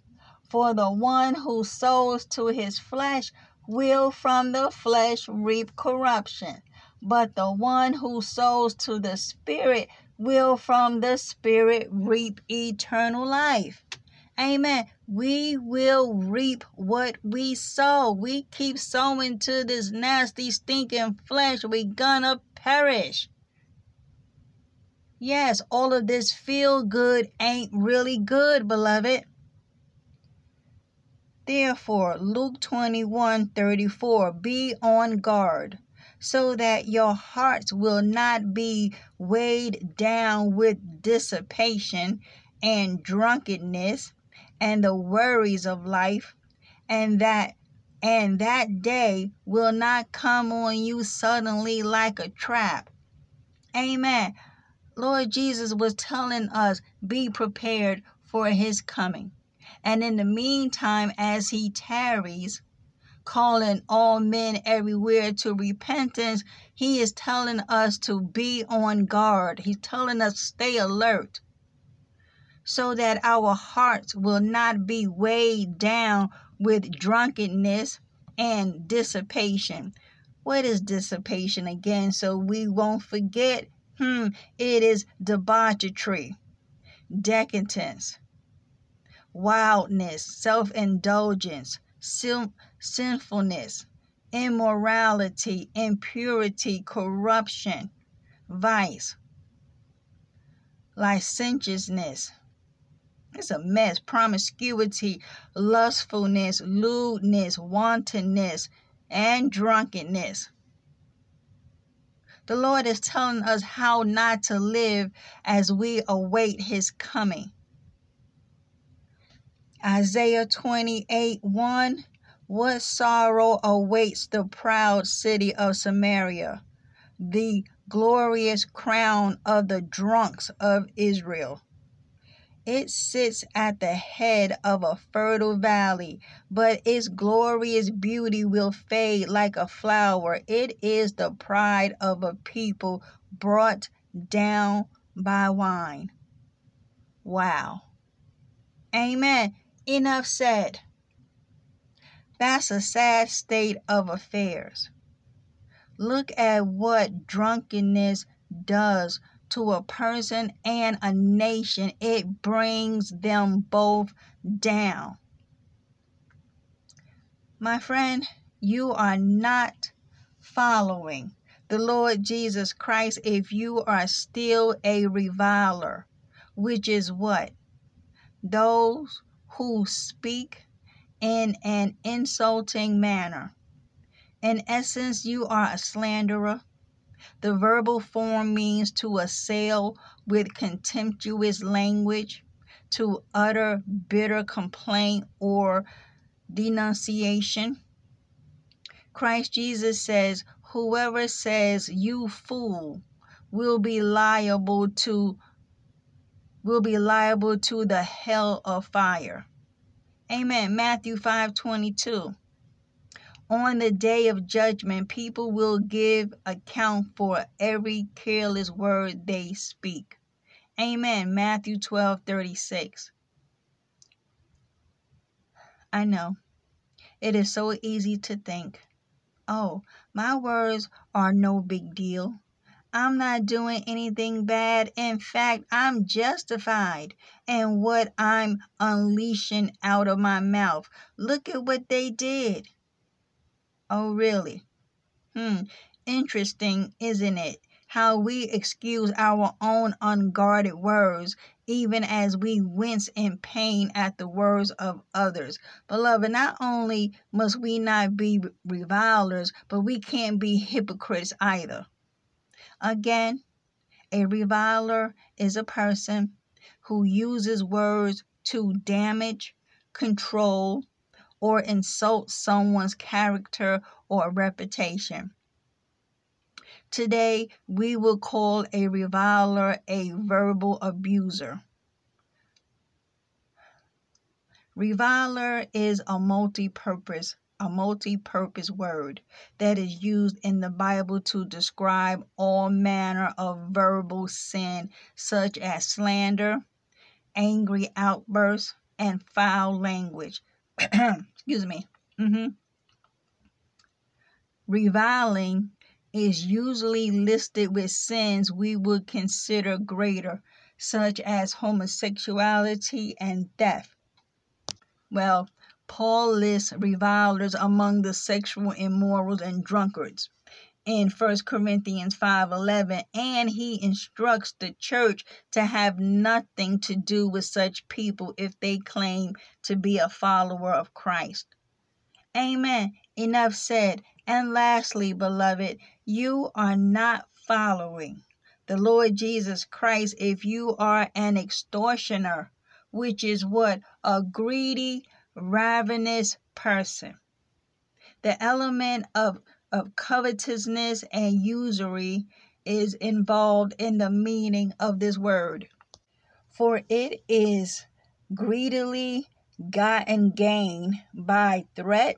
For the one who sows to his flesh will from the flesh reap corruption. But the one who sows to the Spirit will from the Spirit reap eternal life. Amen. We will reap what we sow. We keep sowing to this nasty, stinking flesh. We gonna perish. Yes, all of this feel good ain't really good, beloved. Therefore, Luke 21 34, be on guard so that your hearts will not be weighed down with dissipation and drunkenness and the worries of life, and that and that day will not come on you suddenly like a trap. Amen. Lord Jesus was telling us, be prepared for his coming. And in the meantime, as he tarries, calling all men everywhere to repentance, he is telling us to be on guard. He's telling us stay alert so that our hearts will not be weighed down with drunkenness and dissipation. What is dissipation again? So we won't forget Hmm, it is debauchery, decadence, wildness, self indulgence, sin- sinfulness, immorality, impurity, corruption, vice, licentiousness. It's a mess. Promiscuity, lustfulness, lewdness, wantonness, and drunkenness. The Lord is telling us how not to live as we await his coming. Isaiah 28 1 What sorrow awaits the proud city of Samaria, the glorious crown of the drunks of Israel. It sits at the head of a fertile valley, but its glorious beauty will fade like a flower. It is the pride of a people brought down by wine. Wow. Amen. Enough said. That's a sad state of affairs. Look at what drunkenness does to a person and a nation, it brings them both down. My friend, you are not following the Lord Jesus Christ if you are still a reviler, which is what? Those who speak in an insulting manner. In essence, you are a slanderer, the verbal form means to assail with contemptuous language, to utter bitter complaint or denunciation. Christ Jesus says, Whoever says, You fool, will be liable to will be liable to the hell of fire. Amen. Matthew 5 22 on the day of judgment, people will give account for every careless word they speak. Amen. Matthew 12 36. I know. It is so easy to think, oh, my words are no big deal. I'm not doing anything bad. In fact, I'm justified in what I'm unleashing out of my mouth. Look at what they did. Oh, really? Hmm. Interesting, isn't it? How we excuse our own unguarded words, even as we wince in pain at the words of others. Beloved, not only must we not be revilers, but we can't be hypocrites either. Again, a reviler is a person who uses words to damage, control, or insult someone's character or reputation. Today, we will call a reviler a verbal abuser. Reviler is a multi purpose a multi-purpose word that is used in the Bible to describe all manner of verbal sin such as slander, angry outbursts, and foul language. Excuse me. Mm-hmm. Reviling is usually listed with sins we would consider greater, such as homosexuality and theft. Well, Paul lists revilers among the sexual immorals and drunkards in 1 Corinthians 5:11 and he instructs the church to have nothing to do with such people if they claim to be a follower of Christ. Amen. Enough said. And lastly, beloved, you are not following the Lord Jesus Christ if you are an extortioner, which is what a greedy ravenous person. The element of, of covetousness and usury is involved in the meaning of this word. For it is greedily gotten gain by threat,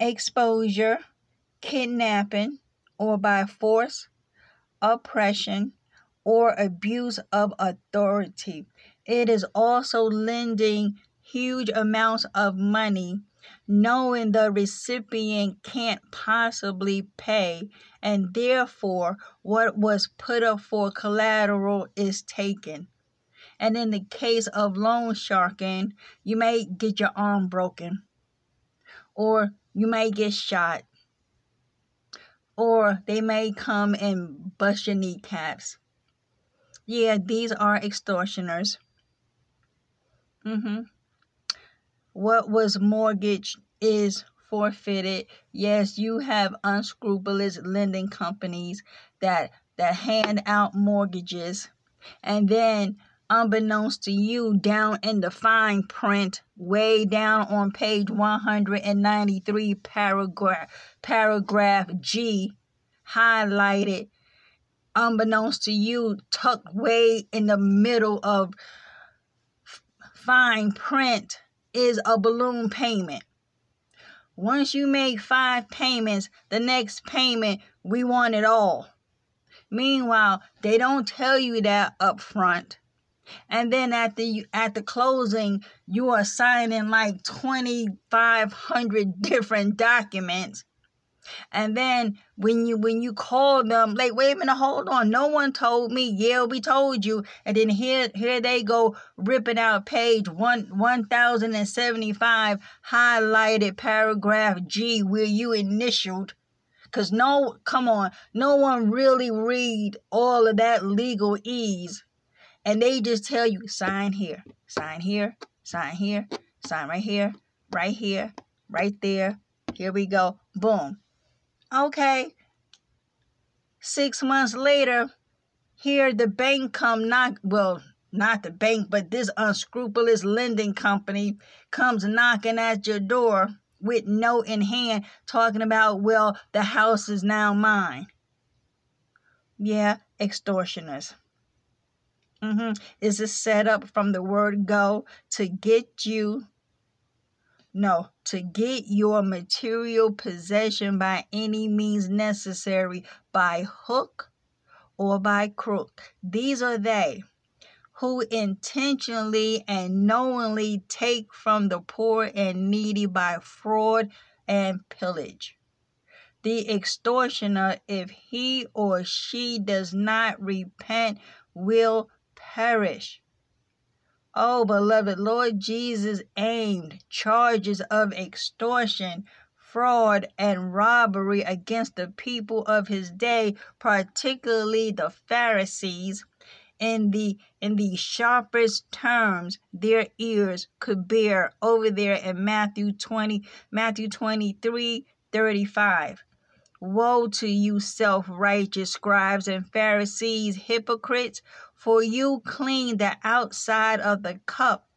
exposure, kidnapping, or by force, oppression, or abuse of authority. It is also lending huge amounts of money knowing the recipient can't possibly pay and therefore what was put up for collateral is taken. And in the case of loan sharking, you may get your arm broken or you may get shot or they may come and bust your kneecaps. Yeah, these are extortioners. Mm-hmm what was mortgaged is forfeited. Yes, you have unscrupulous lending companies that that hand out mortgages and then unbeknownst to you down in the fine print way down on page 193 paragraph paragraph G highlighted unbeknownst to you tucked way in the middle of fine print is a balloon payment. Once you make five payments, the next payment, we want it all. Meanwhile, they don't tell you that up front. And then at the at the closing, you are signing like 2500 different documents and then when you when you call them, like, wait a minute, hold on. No one told me. Yeah, we told you. And then here here they go ripping out page one one thousand and seventy five highlighted paragraph G where you initialed. Cause no, come on, no one really read all of that legalese. And they just tell you, sign here, sign here, sign here, sign right here, right here, right there. Here we go. Boom. Okay. Six months later, here the bank come knock well, not the bank, but this unscrupulous lending company comes knocking at your door with note in hand talking about, well, the house is now mine. Yeah, extortioners. Mm-hmm. Is a setup from the word go to get you no, to get your material possession by any means necessary, by hook or by crook. These are they who intentionally and knowingly take from the poor and needy by fraud and pillage. The extortioner, if he or she does not repent, will perish. Oh, beloved, Lord Jesus aimed charges of extortion, fraud, and robbery against the people of his day, particularly the Pharisees, in the in the sharpest terms their ears could bear over there in Matthew 20 Matthew 23 35 Woe to you self-righteous scribes and Pharisees hypocrites for you clean the outside of the cup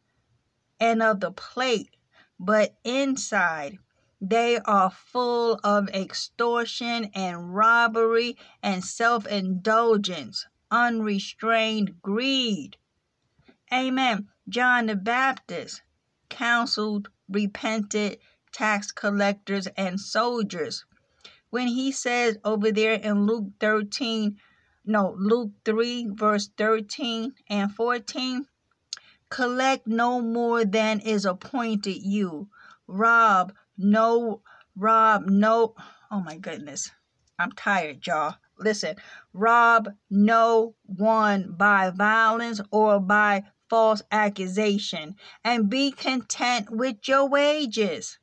and of the plate, but inside they are full of extortion and robbery and self indulgence, unrestrained greed. Amen. John the Baptist counseled, repented, tax collectors and soldiers. When he says over there in Luke 13, no, Luke 3, verse 13 and 14, collect no more than is appointed you. Rob no, rob no, oh my goodness. I'm tired, y'all. Listen, rob no one by violence or by false accusation, and be content with your wages.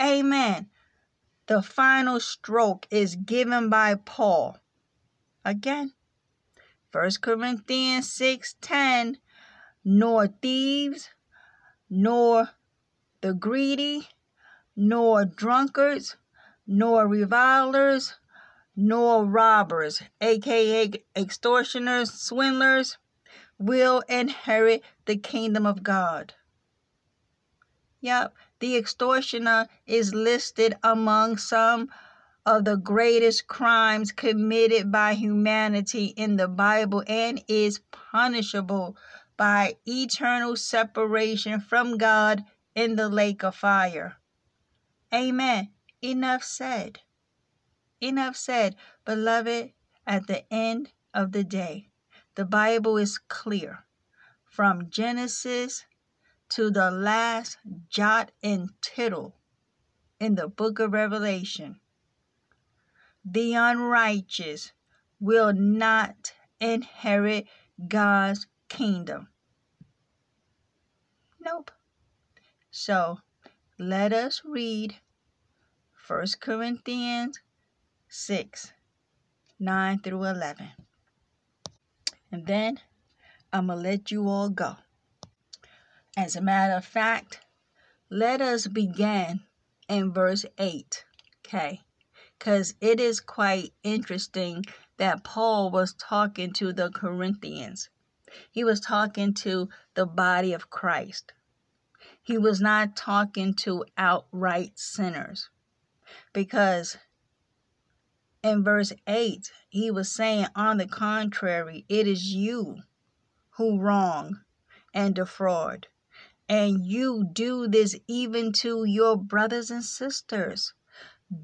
Amen. The final stroke is given by Paul. Again, 1 Corinthians 6:10, nor thieves, nor the greedy, nor drunkards, nor revilers, nor robbers, aka extortioners, swindlers, will inherit the kingdom of God. Yep, the extortioner is listed among some of the greatest crimes committed by humanity in the Bible and is punishable by eternal separation from God in the lake of fire. Amen. Enough said. Enough said. Beloved, at the end of the day, the Bible is clear. From Genesis to the last jot and tittle in the book of Revelation, the unrighteous will not inherit God's kingdom. Nope. So let us read 1 Corinthians 6 9 through 11. And then I'm going to let you all go. As a matter of fact, let us begin in verse 8. Okay? Because it is quite interesting that Paul was talking to the Corinthians. He was talking to the body of Christ. He was not talking to outright sinners. Because in verse 8, he was saying, on the contrary, it is you who wrong and defraud. And you do this even to your brothers and sisters.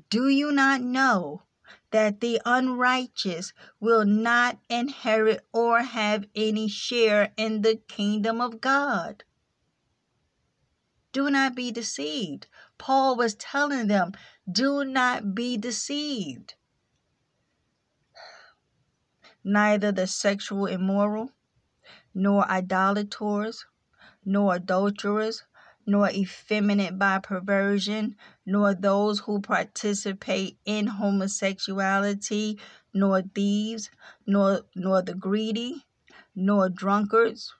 Do you not know that the unrighteous will not inherit or have any share in the kingdom of God? Do not be deceived. Paul was telling them, do not be deceived neither the sexual immoral, nor idolaters, nor adulterers, nor effeminate by perversion, nor those who participate in homosexuality, nor thieves, nor nor the greedy, nor drunkards,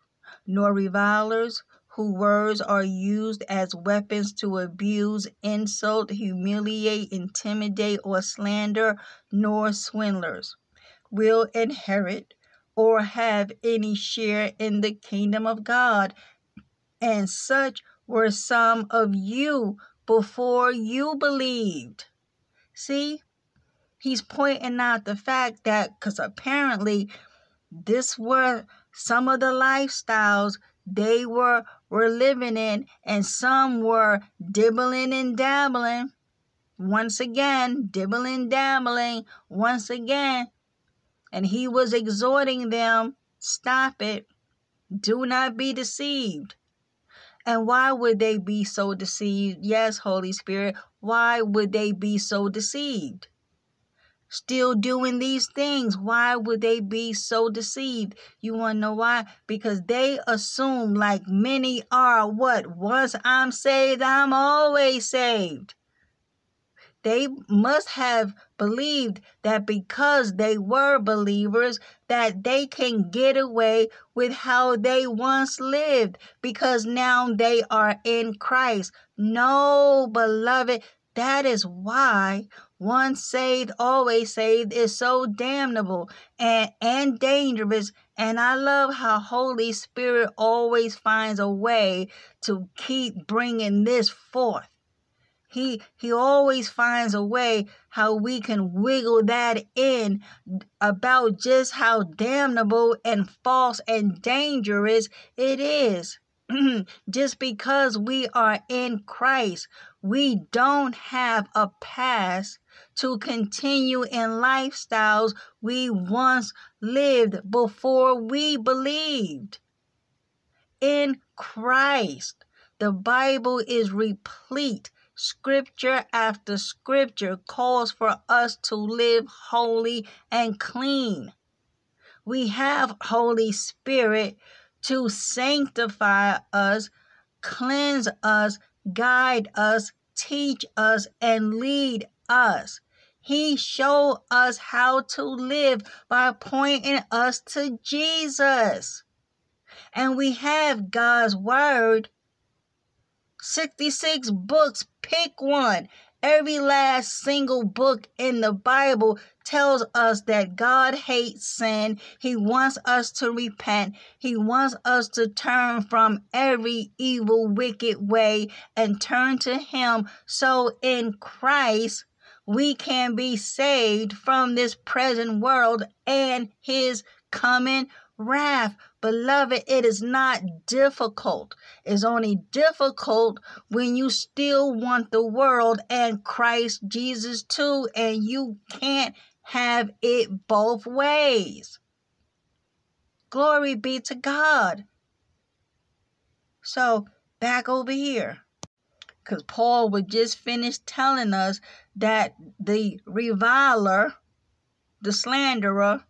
nor revilers, whose words are used as weapons to abuse, insult, humiliate, intimidate, or slander, nor swindlers will inherit or have any share in the kingdom of God. And such were some of you before you believed. See, he's pointing out the fact that because apparently this were some of the lifestyles they were were living in and some were dibbling and dabbling once again dibbling dabbling once again and he was exhorting them, Stop it. Do not be deceived. And why would they be so deceived? Yes, Holy Spirit, why would they be so deceived? Still doing these things, why would they be so deceived? You want to know why? Because they assume, like many are, what? Once I'm saved, I'm always saved. They must have believed that because they were believers that they can get away with how they once lived because now they are in Christ. No, beloved, that is why once saved, always saved is so damnable and, and dangerous. And I love how Holy Spirit always finds a way to keep bringing this forth. He he always finds a way how we can wiggle that in about just how damnable and false and dangerous it is. just because we are in Christ, we don't have a past to continue in lifestyles we once lived before we believed. In Christ, the Bible is replete. Scripture after scripture calls for us to live holy and clean. We have Holy Spirit to sanctify us, cleanse us, guide us, teach us, and lead us. He showed us how to live by pointing us to Jesus. And we have God's Word 66 books, pick one. Every last single book in the Bible tells us that God hates sin. He wants us to repent. He wants us to turn from every evil, wicked way and turn to Him. So in Christ, we can be saved from this present world and His coming wrath. Beloved, it is not difficult. It's only difficult when you still want the world and Christ Jesus too, and you can't have it both ways. Glory be to God. So, back over here. Because Paul would just finish telling us that the reviler, the slanderer,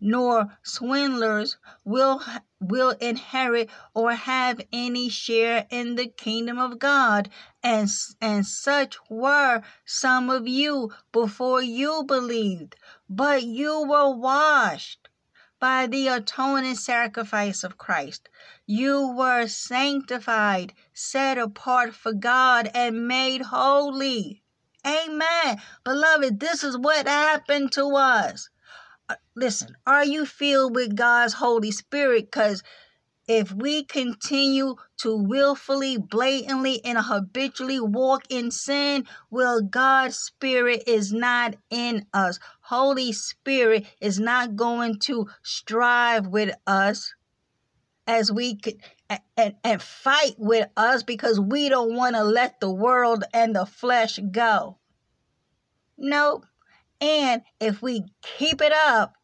nor swindlers will will inherit or have any share in the kingdom of God. And and such were some of you before you believed but you were washed by the atoning sacrifice of Christ. You were sanctified set apart for God and made holy. Amen. Beloved this is what happened to us Uh, listen, are you filled with God's Holy Spirit? Because if we continue to willfully, blatantly, and habitually walk in sin, well, God's Spirit is not in us. Holy Spirit is not going to strive with us as we could and, and fight with us because we don't want to let the world and the flesh go. Nope. And if we keep it up,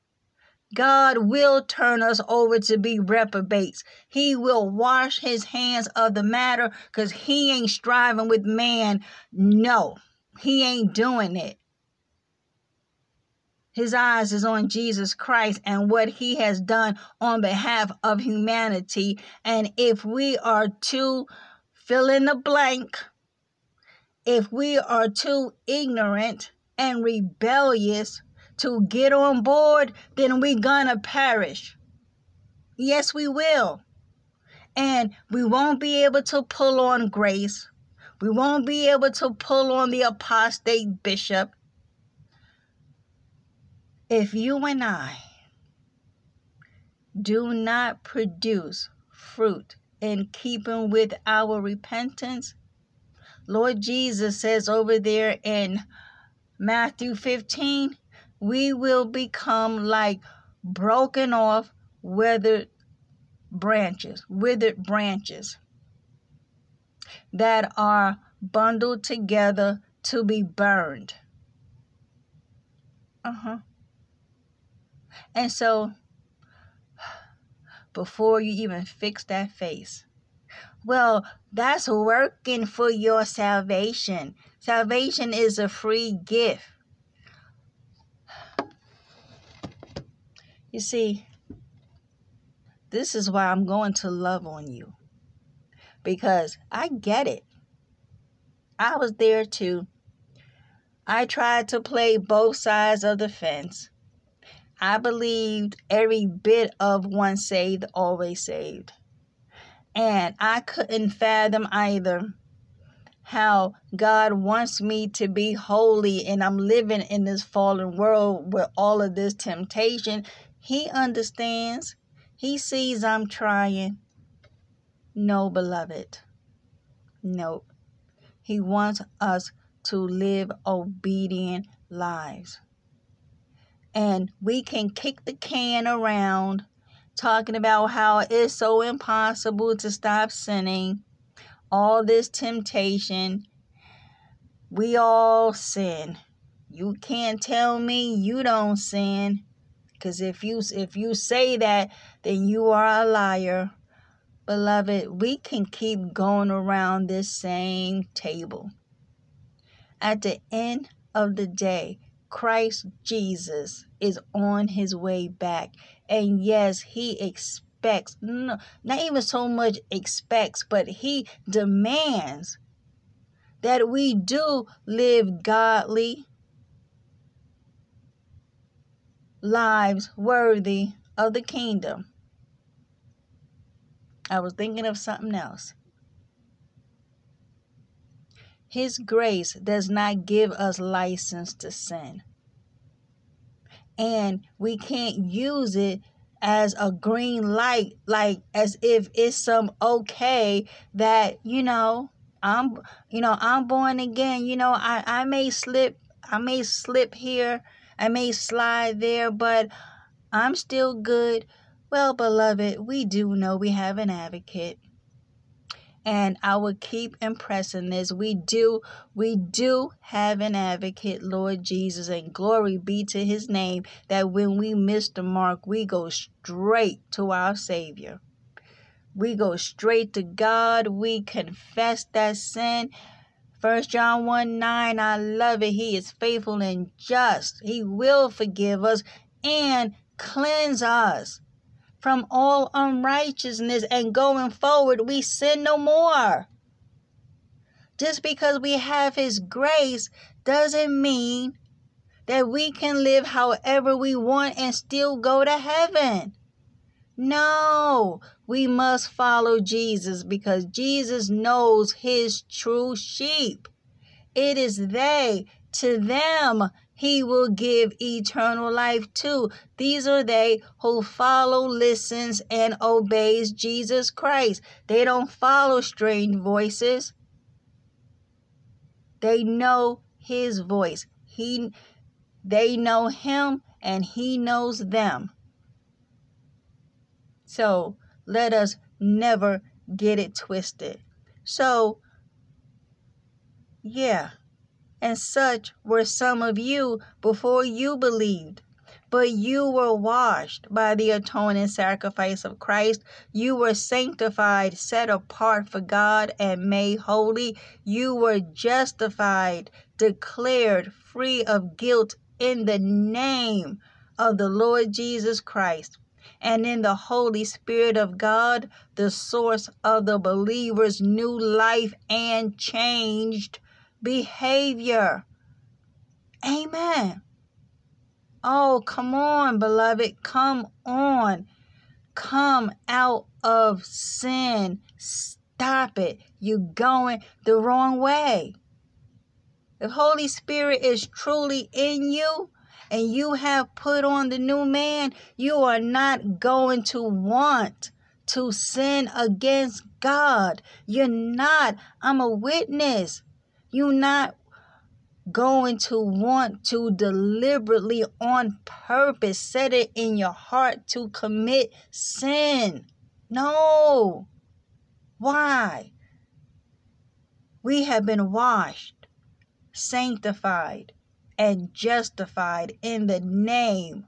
God will turn us over to be reprobates. He will wash his hands of the matter because he ain't striving with man. No, he ain't doing it. His eyes is on Jesus Christ and what he has done on behalf of humanity. And if we are too fill in the blank, if we are too ignorant, and rebellious to get on board, then we're gonna perish. Yes, we will. And we won't be able to pull on grace. We won't be able to pull on the apostate bishop. If you and I do not produce fruit in keeping with our repentance, Lord Jesus says over there in Matthew 15, we will become like broken off, withered branches, withered branches that are bundled together to be burned. Uh huh. And so, before you even fix that face, well, that's working for your salvation. Salvation is a free gift. You see, this is why I'm going to love on you. Because I get it. I was there too. I tried to play both sides of the fence. I believed every bit of one saved, always saved. And I couldn't fathom either how God wants me to be holy and I'm living in this fallen world with all of this temptation. He understands. He sees I'm trying. No, beloved. Nope. He wants us to live obedient lives. And we can kick the can around talking about how it's so impossible to stop sinning, all this temptation. We all sin. You can't tell me you don't sin. Cause if you if you say that, then you are a liar. Beloved, we can keep going around this same table. At the end of the day, Christ Jesus is on his way back. And yes, he expects, no, not even so much expects, but he demands that we do live godly lives worthy of the kingdom. I was thinking of something else. His grace does not give us license to sin. And we can't use it as a green light, like as if it's some okay that, you know, I'm you know, I'm born again. You know, I, I may slip I may slip here, I may slide there, but I'm still good. Well, beloved, we do know we have an advocate and I will keep impressing this. We do, we do have an advocate, Lord Jesus, and glory be to his name that when we miss the mark, we go straight to our Savior. We go straight to God. We confess that sin. First John 1 9, I love it. He is faithful and just. He will forgive us and cleanse us from all unrighteousness, and going forward, we sin no more. Just because we have His grace doesn't mean that we can live however we want and still go to heaven. No, we must follow Jesus because Jesus knows His true sheep. It is they, to them, he will give eternal life to. These are they who follow, listens, and obeys Jesus Christ. They don't follow strange voices. They know his voice. He they know him and he knows them. So let us never get it twisted. So yeah and such were some of you before you believed. But you were washed by the atoning sacrifice of Christ. You were sanctified, set apart for God, and made holy. You were justified, declared free of guilt in the name of the Lord Jesus Christ and in the Holy Spirit of God, the source of the believer's new life and changed behavior. Amen. Oh, come on, beloved. Come on. Come out of sin. Stop it. You're going the wrong way. If Holy Spirit is truly in you and you have put on the new man, you are not going to want to sin against God. You're not. I'm a witness. You're not going to want to deliberately, on purpose, set it in your heart to commit sin. No. Why? We have been washed, sanctified, and justified in the name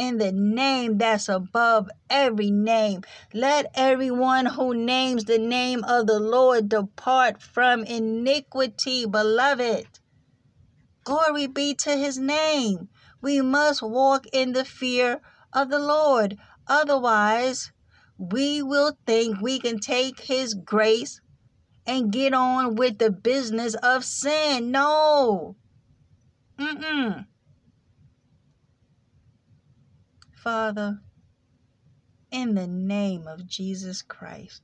in the name that's above every name. Let everyone who names the name of the Lord depart from iniquity, beloved. Glory be to his name. We must walk in the fear of the Lord. Otherwise, we will think we can take his grace and get on with the business of sin. No. Mm-mm. Father, in the name of Jesus Christ.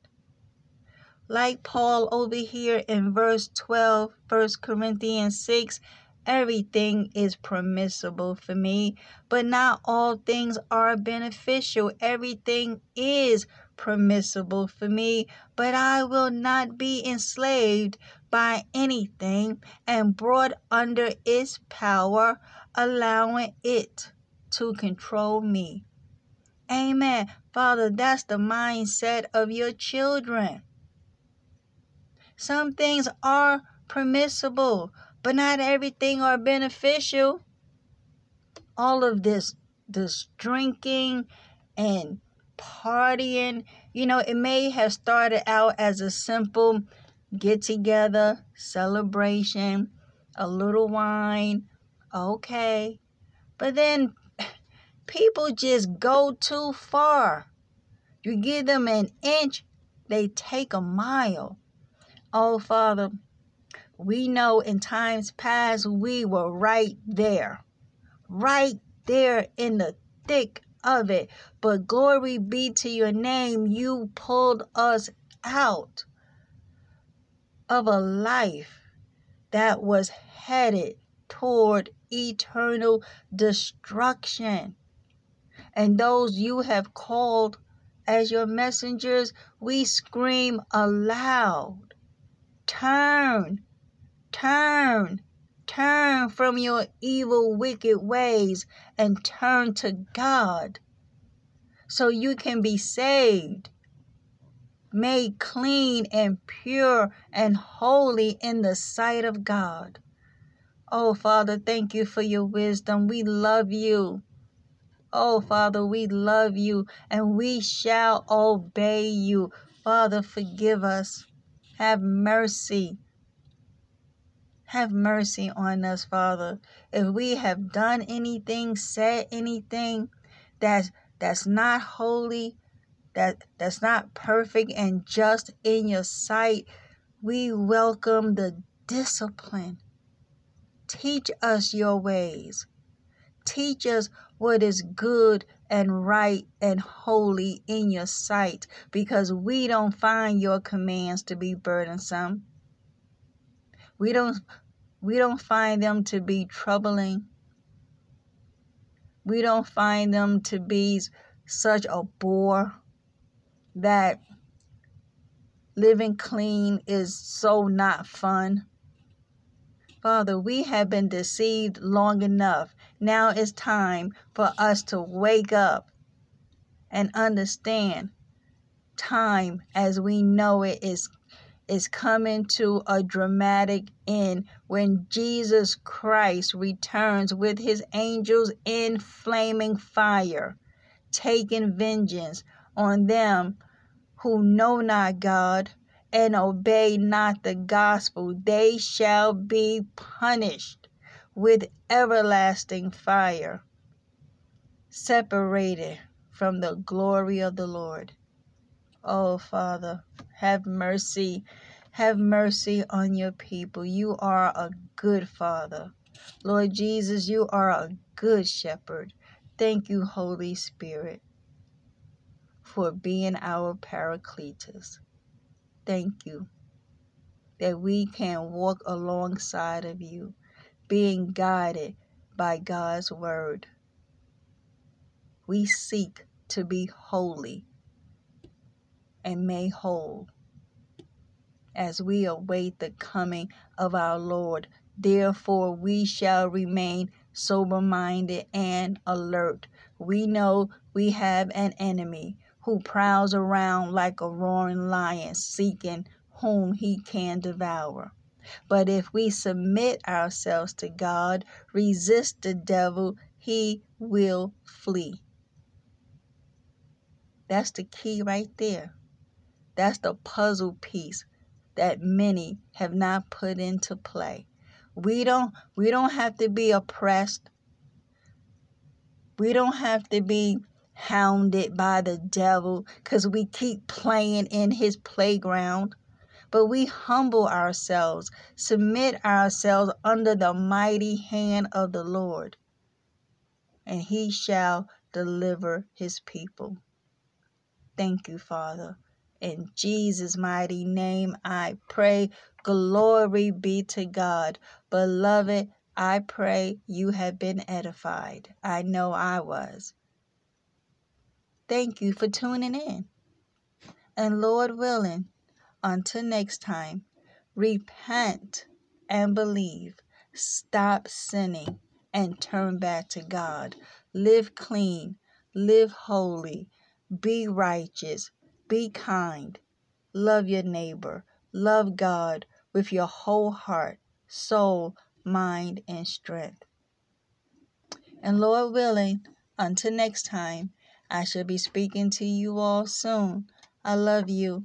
Like Paul over here in verse 12, 1 Corinthians 6, everything is permissible for me, but not all things are beneficial. Everything is permissible for me, but I will not be enslaved by anything and brought under its power, allowing it to control me. Amen. Father, that's the mindset of your children. Some things are permissible, but not everything are beneficial. All of this this drinking and partying, you know, it may have started out as a simple get together, celebration, a little wine, okay. But then people just go too far. You give them an inch, they take a mile. Oh, Father, we know in times past we were right there, right there in the thick of it. But glory be to your name, you pulled us out of a life that was headed toward eternal destruction. And those you have called as your messengers, we scream aloud Turn, turn, turn from your evil, wicked ways and turn to God so you can be saved, made clean and pure and holy in the sight of God. Oh, Father, thank you for your wisdom. We love you. Oh, Father, we love you and we shall obey you. Father, forgive us. Have mercy. Have mercy on us, Father. If we have done anything, said anything that's that's not holy, that that's not perfect and just in your sight, we welcome the discipline. Teach us your ways. Teach us what is good and right and holy in your sight because we don't find your commands to be burdensome. We don't we don't find them to be troubling. We don't find them to be such a bore that living clean is so not fun. Father, we have been deceived long enough. Now it's time for us to wake up and understand time as we know it is is coming to a dramatic end. When Jesus Christ returns with his angels in flaming fire, taking vengeance on them who know not God and obey not the gospel, they shall be punished with everlasting fire, separated from the glory of the Lord. Oh, Father, have mercy. Have mercy on your people. You are a good Father. Lord Jesus, you are a good shepherd. Thank you, Holy Spirit, for being our Parakletos thank you that we can walk alongside of you, being guided by God's word. We seek to be holy and made whole as we await the coming of our Lord. Therefore, we shall remain sober minded and alert. We know we have an enemy who prowls around like a roaring lion seeking whom he can devour. But if we submit ourselves to God, resist the devil, he will flee. That's the key right there. That's the puzzle piece that many have not put into play. We don't we don't have to be oppressed. We don't have to be hounded by the devil because we keep playing in his playground. But we humble ourselves, submit ourselves under the mighty hand of the Lord, and he shall deliver his people. Thank you, Father. In Jesus' mighty name I pray. Glory be to God. Beloved, I pray you have been edified. I know I was. Thank you for tuning in. And Lord willing, until next time, repent and believe. Stop sinning and turn back to God. Live clean, live holy, be righteous, be kind, love your neighbor, love God with your whole heart, soul, mind, and strength. And Lord willing, until next time, I shall be speaking to you all soon. I love you.